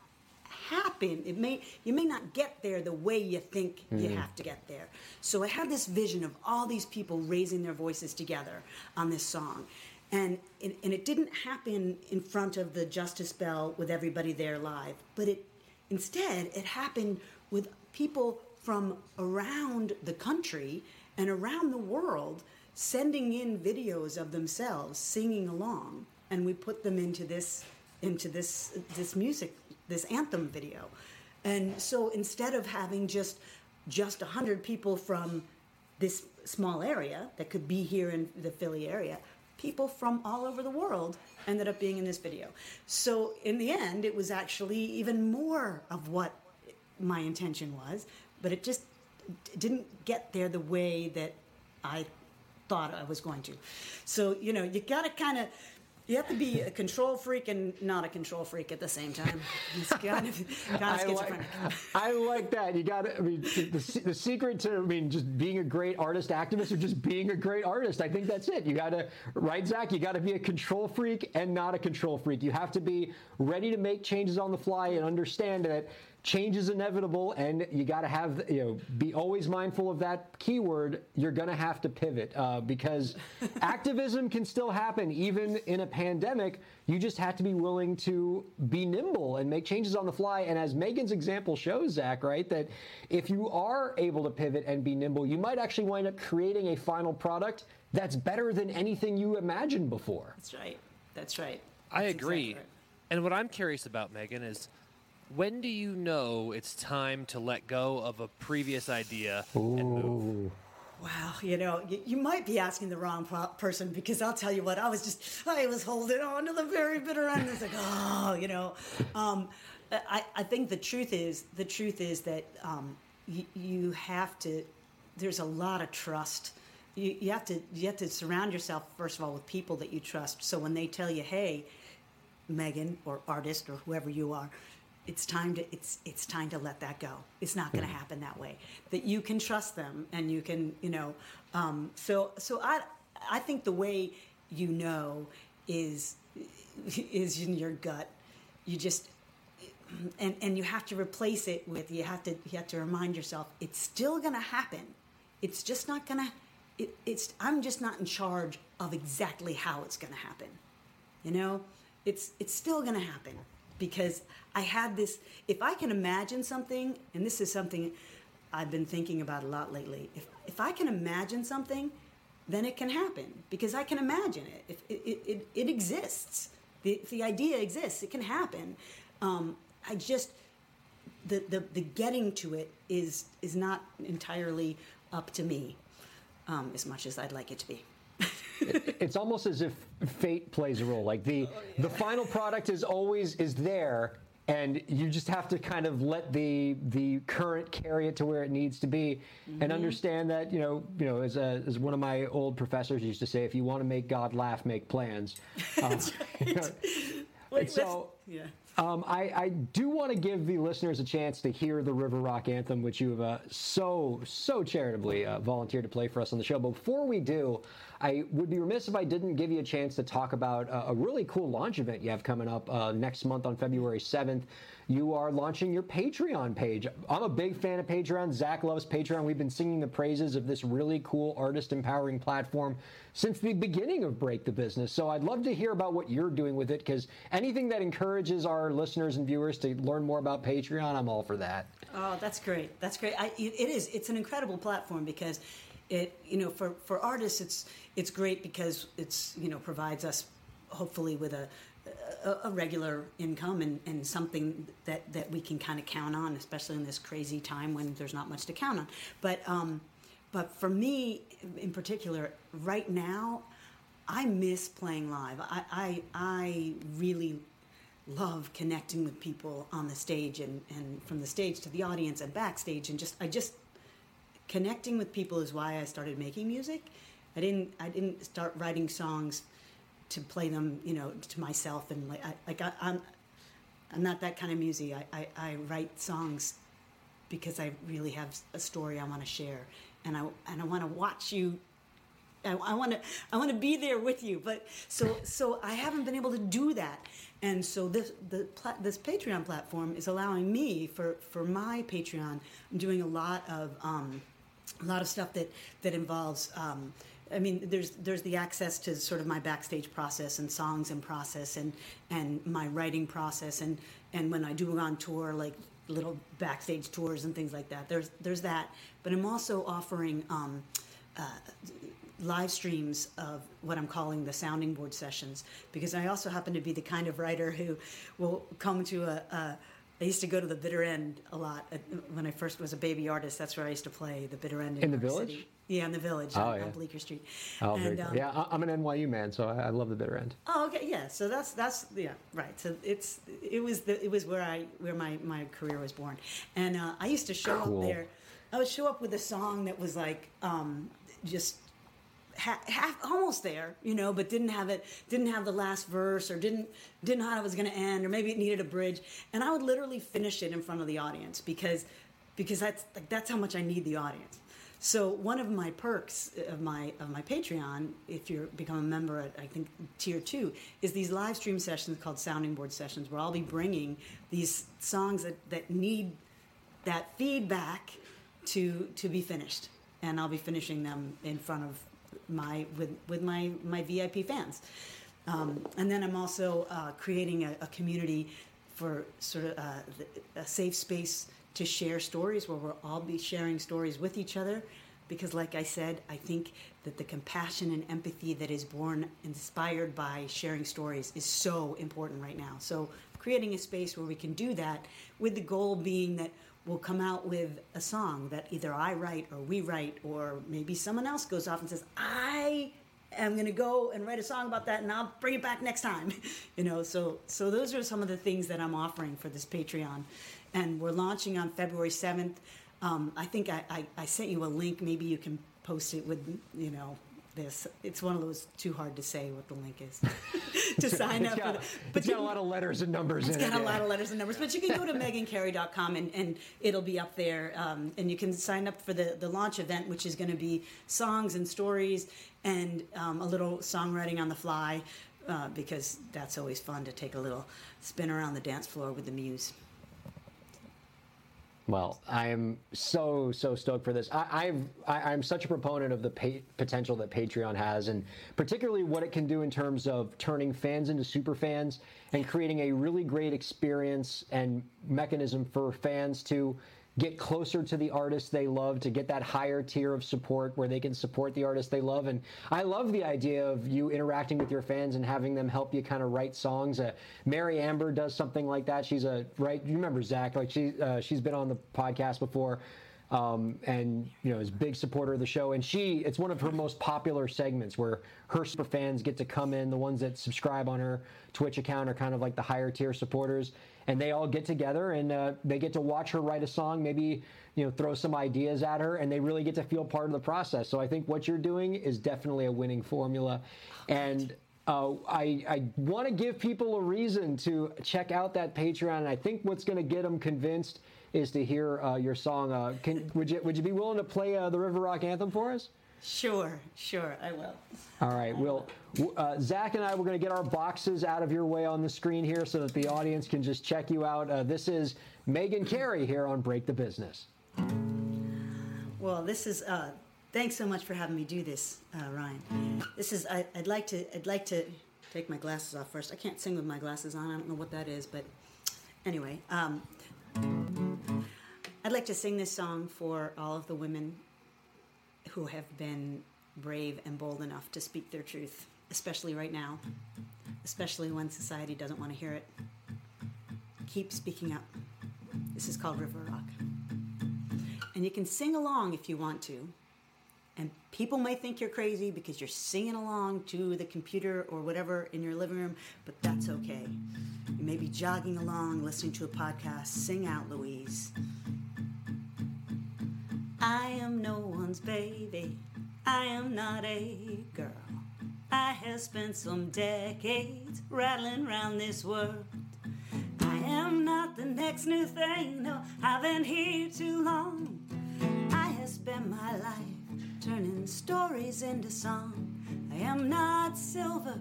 happen. It may you may not get there the way you think you have to get there. So I had this vision of all these people raising their voices together on this song. And, and and it didn't happen in front of the Justice Bell with everybody there live, but it instead it happened with people from around the country and around the world sending in videos of themselves singing along and we put them into this into this this music this anthem video. And so instead of having just just 100 people from this small area that could be here in the Philly area people from all over the world ended up being in this video. So in the end it was actually even more of what my intention was but it just didn't get there the way that I thought I was going to. So, you know, you got to kind of you have to be a control freak and not a control freak at the same time. It's kind of, kind of I like. I like that. You got to. I mean, the, the secret to, I mean, just being a great artist activist or just being a great artist. I think that's it. You got to, right, Zach? You got to be a control freak and not a control freak. You have to be ready to make changes on the fly and understand that change is inevitable and you got to have you know be always mindful of that keyword you're going to have to pivot uh, because activism can still happen even in a pandemic you just have to be willing to be nimble and make changes on the fly and as meghan's example shows zach right that if you are able to pivot and be nimble you might actually wind up creating a final product that's better than anything you imagined before That's right. That's right. I agree. exactly right. And what I'm curious about, Meghan, is when do you know it's time to let go of a previous idea and move? Wow, you know, you, you might be asking the wrong pro- person because I'll tell you what, I was just, I was holding on to the very bitter end. It's like, oh, you know. Um, I, I think the truth is, the truth is that um, you, you have to, there's a lot of trust. You, you have to, you have to surround yourself, first of all, with people that you trust. So when they tell you, hey, Meghan or artist or whoever you are, it's time to it's it's time to let that go. It's not going to happen that way. That you can trust them and you can you know. Um, so so I I think the way you know is is in your gut. You just and and you have to replace it with you have to you have to remind yourself it's still going to happen. It's just not going to. It, it's I'm just not in charge of exactly how it's going to happen you know it's it's still going to happen because i had this if i can imagine something and this is something i've been thinking about a lot lately if if i can imagine something then it can happen because i can imagine it. If it, it, it, exists. The, the idea exists. It can happen. Um, i just the, the the getting to it is is not entirely up to me um, as much as i'd like it to be it's almost as if fate plays a role. Like the the final product is always is there, and you just have to kind of let the the current carry it to where it needs to be, and understand that you know you know as a, as one of my old professors used to say, if you want to make God laugh, make plans. Um, you know, Wait, so- yeah um, I, I do want to give the listeners a chance to hear the River Rock anthem, which you have uh, so, so charitably uh, volunteered to play for us on the show. But before we do, I would be remiss if I didn't give you a chance to talk about uh, a really cool launch event you have coming up uh, next month on February 7th. You are launching your Patreon page. I'm a big fan of Patreon. Zach loves Patreon. We've been singing the praises of this really cool artist empowering platform since the beginning of Break the Business. So I'd love to hear about what you're doing with it because anything that encourages our listeners and viewers to learn more about Patreon, I'm all for that. Oh, that's great. That's great. I, it is. It's an incredible platform because it, you know, for, for artists, it's it's great because it's you know provides us hopefully with a a, a regular income and, and something that, that we can kind of count on, especially in this crazy time when there's not much to count on. But um, but for me in particular, right now, I miss playing live. I I, I really love connecting with people on the stage and, and from the stage to the audience and backstage and just I just connecting with people is why I started making music. I didn't I didn't start writing songs to play them, you know, to myself and like I, like I, I'm I'm not that kind of music. I, I, I write songs because I really have a story I want to share and I and I want to watch you I, want to I want to be there with you. But so so I haven't been able to do that, and so this the this Patreon platform is allowing me for for my Patreon. I'm doing a lot of um, a lot of stuff that that involves. Um, I mean, there's there's the access to sort of my backstage process and songs and process and and my writing process and and when I do on tour, like little backstage tours and things like that. There's there's that, but I'm also offering. Um, live streams of what I'm calling the sounding board sessions because I also happen to be the kind of writer who will come to a. a I used to go to the bitter end a lot when I first was a baby artist. That's where I used to play the bitter end in, In the village? City. Yeah, in the village Oh, on, yeah. on Bleecker Street. Oh, And, um, yeah, I'm an NYU man, so I, I love the bitter end. Oh, okay, yeah. So that's that's yeah, right. So it's it was the it was where I where my my career was born, and uh, I used to show Cool. up there. I would show up with a song that was like um, just ha- half almost there, you know, but didn't have it, didn't have the last verse, or didn't didn't know how it was going to end, or maybe it needed a bridge, and I would literally finish it in front of the audience because because that's like that's how much I need the audience. So one of my perks of my of my Patreon, if you become a member at I think tier two, is these live stream sessions called sounding board sessions, where I'll be bringing these songs that, that need that feedback to to be finished, and I'll be finishing them in front of my with with my my VIP fans. Um, and then I'm also uh, creating a, a community for sort of uh, a safe space to share stories where we'll all be sharing stories with each other. Because, like I said, I think that the compassion and empathy that is born inspired by sharing stories is so important right now. So, creating a space where we can do that with the goal being that we'll come out with a song that either I write or we write, or maybe someone else goes off and says, I am going to go and write a song about that and I'll bring it back next time. You know, so so those are some of the things that I'm offering for this Patreon. And we're launching on February 7th. Um, I think I, I, I sent you a link. Maybe you can post it with, you know, this. It's one of those too hard to say what the link is to sign up got, for the. it's got a lot of letters and numbers It's got it. a lot of letters and numbers, but you can go to meghancary.com and, and it'll be up there. Um, and you can sign up for the, the launch event, which is going to be songs and stories and um, a little songwriting on the fly, uh, because that's always fun to take a little spin around the dance floor with the muse. Well, I am so so stoked for this. I, I've I, I'm such a proponent of the potential that Patreon has, and particularly what it can do in terms of turning fans into super fans and creating a really great experience and mechanism for fans to get closer to the artists they love, to get that higher tier of support where they can support the artists they love. And I love the idea of you interacting with your fans and having them help you kind of write songs. Uh, Mary Amber does something like that. She's a right. You remember Zach? Like she uh, she's been on the podcast before. Um, and you know is big supporter of the show. And she it's one of her most popular segments where her super fans get to come in. The ones that subscribe on her twitch account are kind of like the higher tier supporters. And they all get together and uh, they get to watch her write a song maybe you know throw some ideas at her and they really get to feel part of the process. So i think what you're doing is definitely a winning formula. And uh, I, I want to give people a reason to check out that Patreon, and I think what's going to get them convinced is to hear uh, your song. Uh, can, would you would you be willing to play uh, the River Rock anthem for us? Sure, sure, I will. All right. Well, uh, Zach and I we're going to get our boxes out of your way on the screen here so that the audience can just check you out. Uh, this is Meghan Cary here on Break the Business. Well, this is. Uh, thanks so much for having me do this, uh, Ryan. This is. I, I'd like to. I'd like to take my glasses off first. I can't sing with my glasses on. I don't know what that is, but anyway, um, I'd like to sing this song for all of the women who have been brave and bold enough to speak their truth, especially right now, especially when society doesn't want to hear it. Keep speaking up. This is called River Rock. And you can sing along if you want to. And people may think you're crazy because you're singing along to the computer or whatever in your living room, but that's okay. You may be jogging along, listening to a podcast. Sing out, Louise. I am no one's baby. I am not a girl. I have spent some decades rattling around this world. I am not the next new thing. No, I've been here too long. I have spent my life turning stories into song. I am not silver.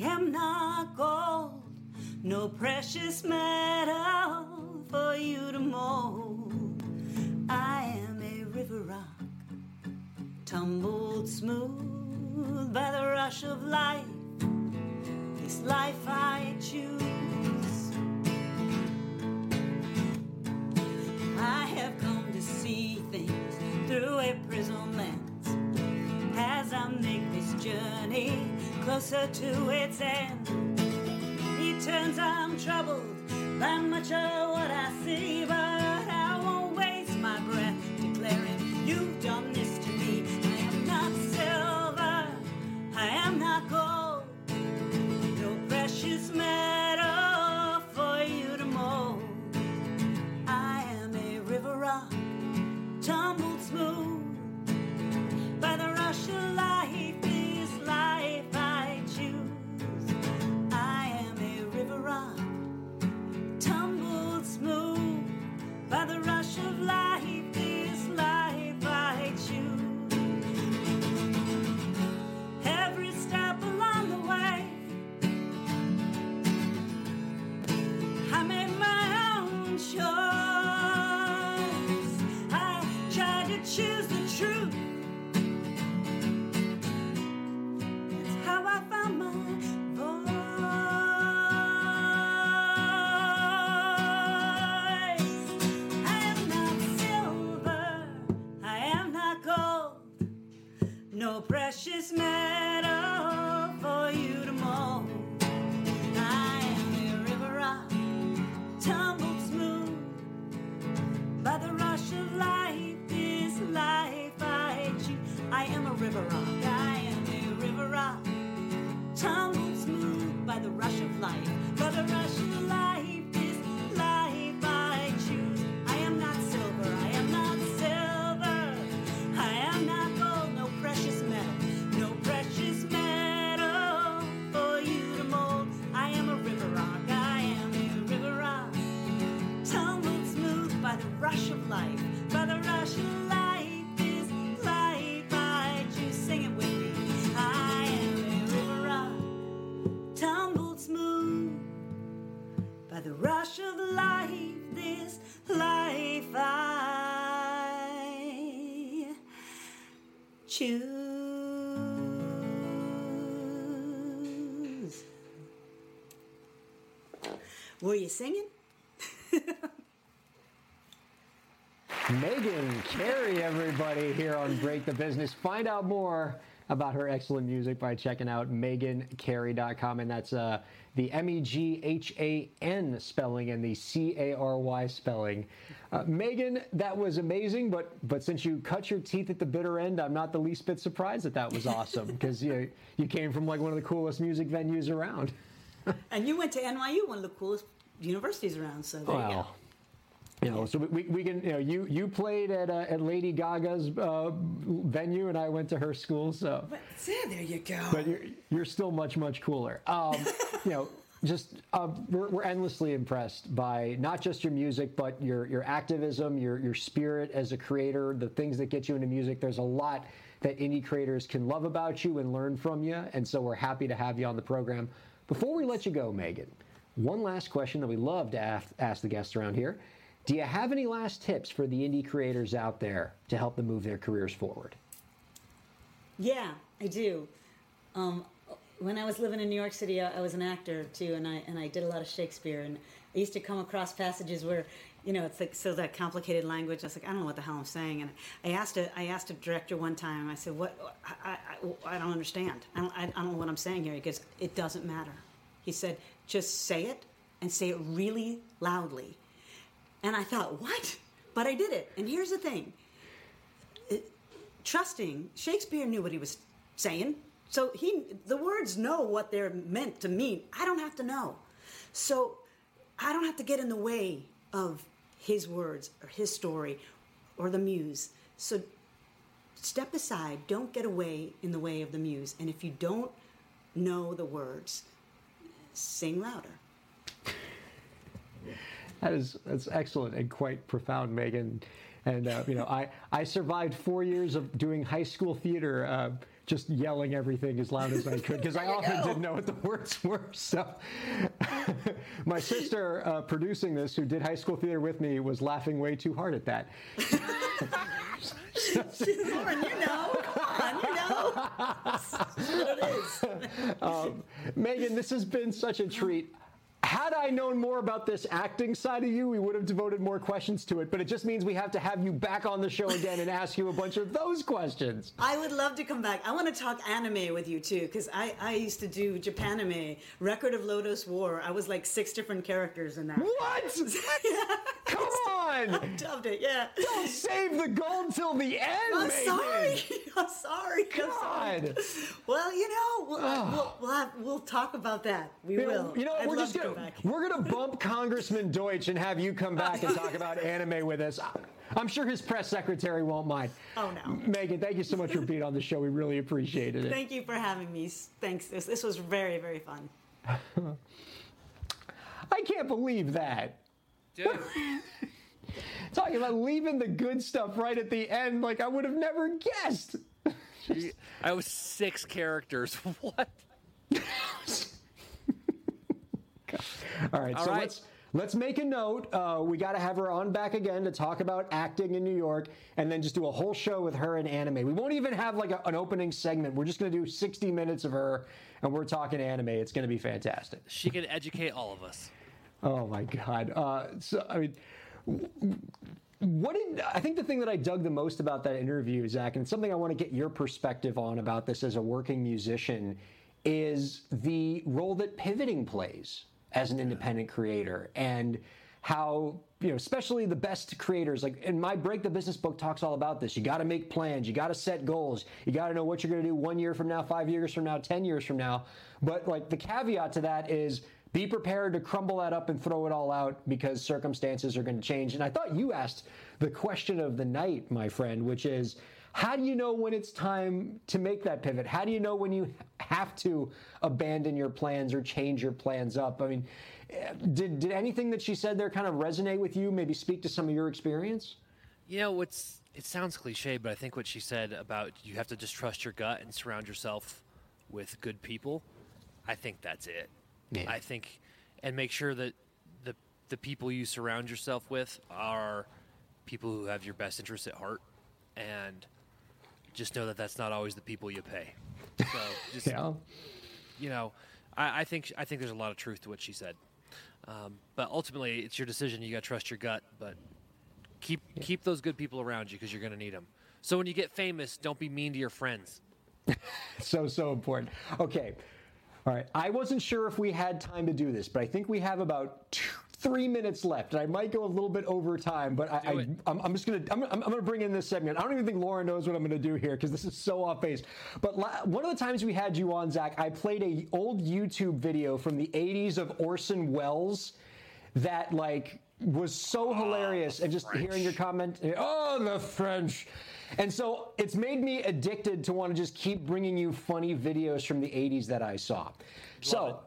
I am not gold. No precious metal for you to mold. Tumbled smooth by the rush of life. This life I choose. I have come to see things through a prism lens as I make this journey closer to its end. It turns I'm troubled by much of what I see, but no choose. Were you singing? Meghan Cary, everybody, here on Break the Business. Find out more about her excellent music by checking out meghancary.com. And that's uh, the M E G H A N spelling and the C A R Y spelling. Uh, Meghan, that was amazing, but but since you cut your teeth at the bitter end, I'm not the least bit surprised that that was awesome because you, you came from like one of the coolest music venues around. And you went to NYU, one of the coolest universities around. So there you go. You know, so we, we can, you know, you, you played at, uh, at Lady Gaga's uh, venue and I went to her school, so. But yeah, there you go. But you're, you're still much, much cooler. Um, you know, just uh, we're, we're endlessly impressed by not just your music, but your, your activism, your, your spirit as a creator, the things that get you into music. There's a lot that indie creators can love about you and learn from you. And so we're happy to have you on the program. Before we let you go, Megan, one last question that we love to ask, ask the guests around here. Do you have any last tips for the indie creators out there to help them move their careers forward? Yeah, I do. Um, when I was living in New York City, I, I was an actor too, and I and I did a lot of Shakespeare. And I used to come across passages where, you know, it's like so that complicated language. I was like, I don't know what the hell I'm saying. And I asked a I asked a director one time. I said, What? I I, I don't understand. I don't I, I don't know what I'm saying here. He goes, It doesn't matter. He said, Just say it and say it really loudly. And I thought, What? But I did it. And here's the thing trusting Shakespeare knew what he was saying. So he the words know what they're meant to mean. I don't have to know. So I don't have to get in the way of his words or his story or the muse. So step aside, don't get away in the way of the muse. And if you don't know the words, sing louder. That is that's excellent and quite profound, Meghan. And uh, you know, I I survived four years of doing high school theater, uh, just yelling everything as loud as I could because I often didn't know what the words were. So, my sister uh, producing this, who did high school theater with me, was laughing way too hard at that. Lauren, you know, come on, you know. That's what it is. Meghan, this has been such a treat. Had I known more about this acting side of you, we would have devoted more questions to it. But it just means we have to have you back on the show again and ask you a bunch of those questions. I would love to come back. I want to talk anime with you too, because I, I used to do Japanime, Record of Lodoss War. I was like six different characters in that. What? Come on! I dubbed it, yeah. Don't save the gold till the end, I'm Meghan. sorry. I'm sorry. I'm sorry. God. Well, you know, we'll, ah. we'll, we'll, have, we'll talk about that. We You know, will. you know? I'd we're just to gonna back. we're gonna bump Congressman Deutch and have you come back and talk about anime with us. I'm sure his press secretary won't mind. Oh, no. Megan, thank you so much for being on the show. We really appreciated it. Thank you for having me. Thanks. This, this was very, very fun. I can't believe that. Dude, Talking about leaving the good stuff right at the end, like I would have never guessed. I was six characters. What? All right, All so right. let's let's make a note. Uh, we got to have her on back again to talk about acting in New York, and then just do a whole show with her in anime. We won't even have like a, an opening segment. We're just going to do 60 minutes of her, and we're talking anime. It's going to be fantastic. She can educate all of us. Oh my god. Uh, so I mean, w- what did I think the thing that I dug the most about that interview, Zach, and something I want to get your perspective on about this as a working musician, is the role that pivoting plays as an independent creator and how you know especially the best creators like in my break the business book talks all about this. You got to make plans. You got to set goals. You got to know what you're going to do one year from now five years from now ten years from now. But like the caveat to that is be prepared to crumble that up and throw it all out because circumstances are going to change. And i thought you asked the question of the night my friend which is how do you know when it's time to make that pivot? How do you know when you have to abandon your plans or change your plans up? I mean, did, did anything that she said there kind of resonate with you? Maybe speak to some of your experience? You know, what's it sounds cliche, but I think what she said about you have to just trust your gut and surround yourself with good people. I think that's it. Yeah. I think, and make sure that the the people you surround yourself with are people who have your best interests at heart, and just know that that's not always the people you pay. So just Yeah. you know, I, I think I think there's a lot of truth to what she said. Um, but ultimately, it's your decision. You got to trust your gut, but keep keep those good people around you because you're going to need them. So when you get famous, don't be mean to your friends. So, so important. Okay. All right. I wasn't sure if we had time to do this, but I think we have about two, three minutes left. And I might go a little bit over time, but I, I, I'm, I'm just to, I'm, I'm to bring in this segment. I don't even think Laura knows what I'm to do here because this is so off base. But la- one of the times we had you on, Zach, I played a old YouTube video from the 80s of Orson Welles that like was so hilarious and just hearing your comment eh, oh the french and so it's made me addicted to want to just keep bringing you funny videos from the 80s that i saw so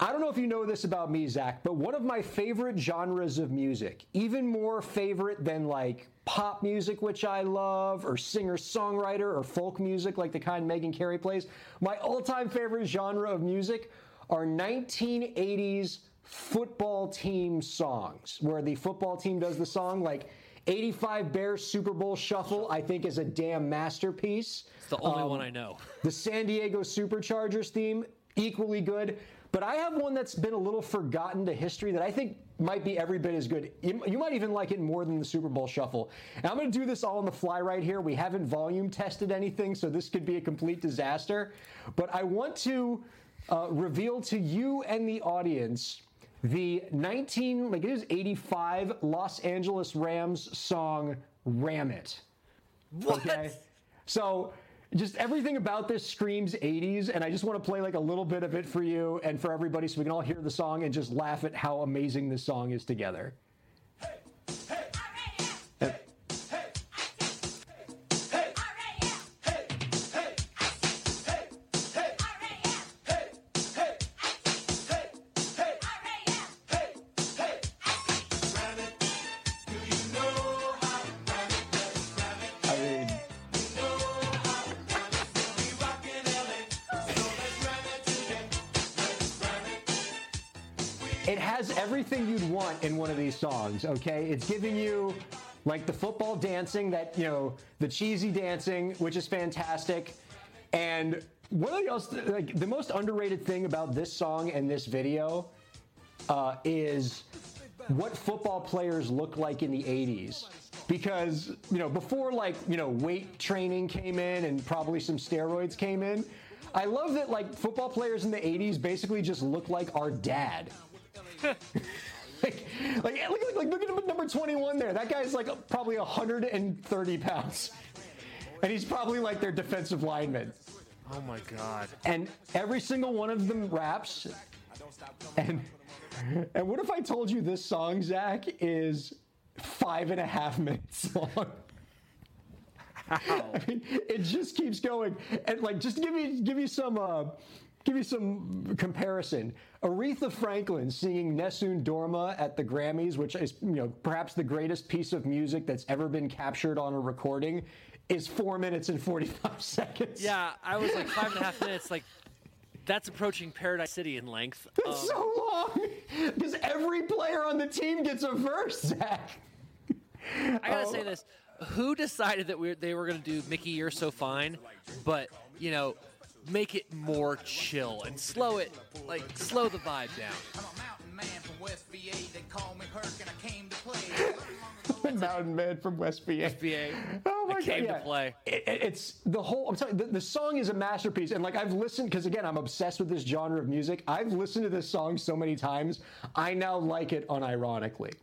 I don't know if you know this about me, Zach, but one of my favorite genres of music, even more favorite than like pop music, which I love, or singer songwriter, or folk music, like the kind Meghan Cary plays, my all time favorite genre of music are 1980s football team songs, where the football team does the song like 85 Bears Super Bowl Shuffle, I think is a damn masterpiece. It's the only Um, one I know. The San Diego Superchargers theme, equally good. But I have one that's been a little forgotten to history that I think might be every bit as good. You, you might even like it more than the Super Bowl Shuffle. And I'm going to do this all on the fly right here. We haven't volume tested anything, so this could be a complete disaster. But I want to uh, reveal to you and the audience the 19, like it is 85 Los Angeles Rams song "Ram It." Okay. So just everything about this screams 80s, and I just want to play like a little bit of it for you and for everybody so we can all hear the song and just laugh at how amazing this song is together. Want in one of these songs, okay? It's giving you like the football dancing, that, you know, the cheesy dancing, which is fantastic. And one of the else, like the most underrated thing about this song and this video uh, is what football players look like in the 80s. Because, you know, before like, you know, weight training came in and probably some steroids came in, I love that like football players in the 80s basically just look like our dad. like, like, look, look, like, look at number 21 there. That guy's like probably 130 pounds. And he's probably like their defensive lineman. Oh my god. And every single one of them raps. And and what if I told you this song, Zach, is five and a half minutes long? I mean, it just keeps going. And like, just to give you give you some uh, give you some comparison. Aretha Franklin singing Nessun Dorma at the Grammys, which is you know perhaps the greatest piece of music that's ever been captured on a recording, is four minutes and forty five seconds. Yeah, I was like five and a half minutes. Like that's approaching Paradise City in length. Um, It's so long because every player on the team gets a verse, Zach. I gotta Oh. say this: Who decided that we they were gonna do Mickey, you're so fine, but you know, make it more chill and slow it, like slow the vibe down. I'm a mountain Man from West VA. They call me Herc and I came to play. Mountain Man from West VA. VA. Oh my I came god! to play. It- it- it's the whole. I'm telling you, the, the song is a masterpiece, and like I've listened because again, I'm obsessed with this genre of music. I've listened to this song so many times. I now like it unironically.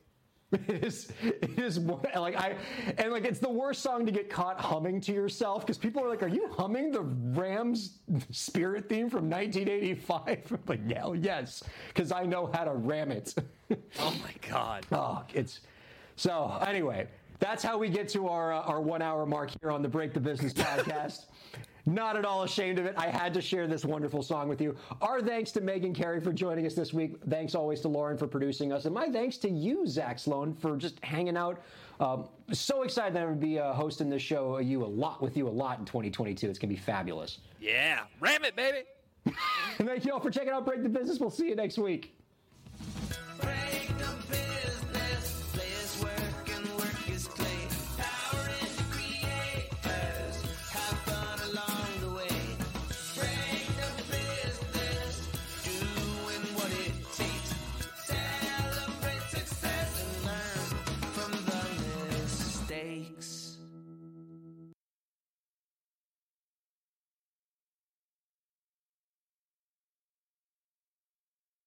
It is. It is like I and like it's the worst song to get caught humming to yourself because people are like, "Are you humming the Rams Spirit theme from 1985?" I'm like, "Yeah, yes," because I know how to ram it. Oh my god. Oh, it's so. Anyway, that's how we get to our uh, our one hour mark here on the Break the Business podcast. Not at all ashamed of it. I had to share this wonderful song with you. Our thanks to Meghan Cary for joining us this week. Thanks always to Lauren for producing us, and my thanks to you, Zach Sloan, for just hanging out. Um, so excited that I'm going to be uh, hosting this show, uh, you a lot with you a lot in 2022. It's going to be fabulous. Yeah. Ram it, baby. Thank you all for checking out Break the Business. We'll see you next week.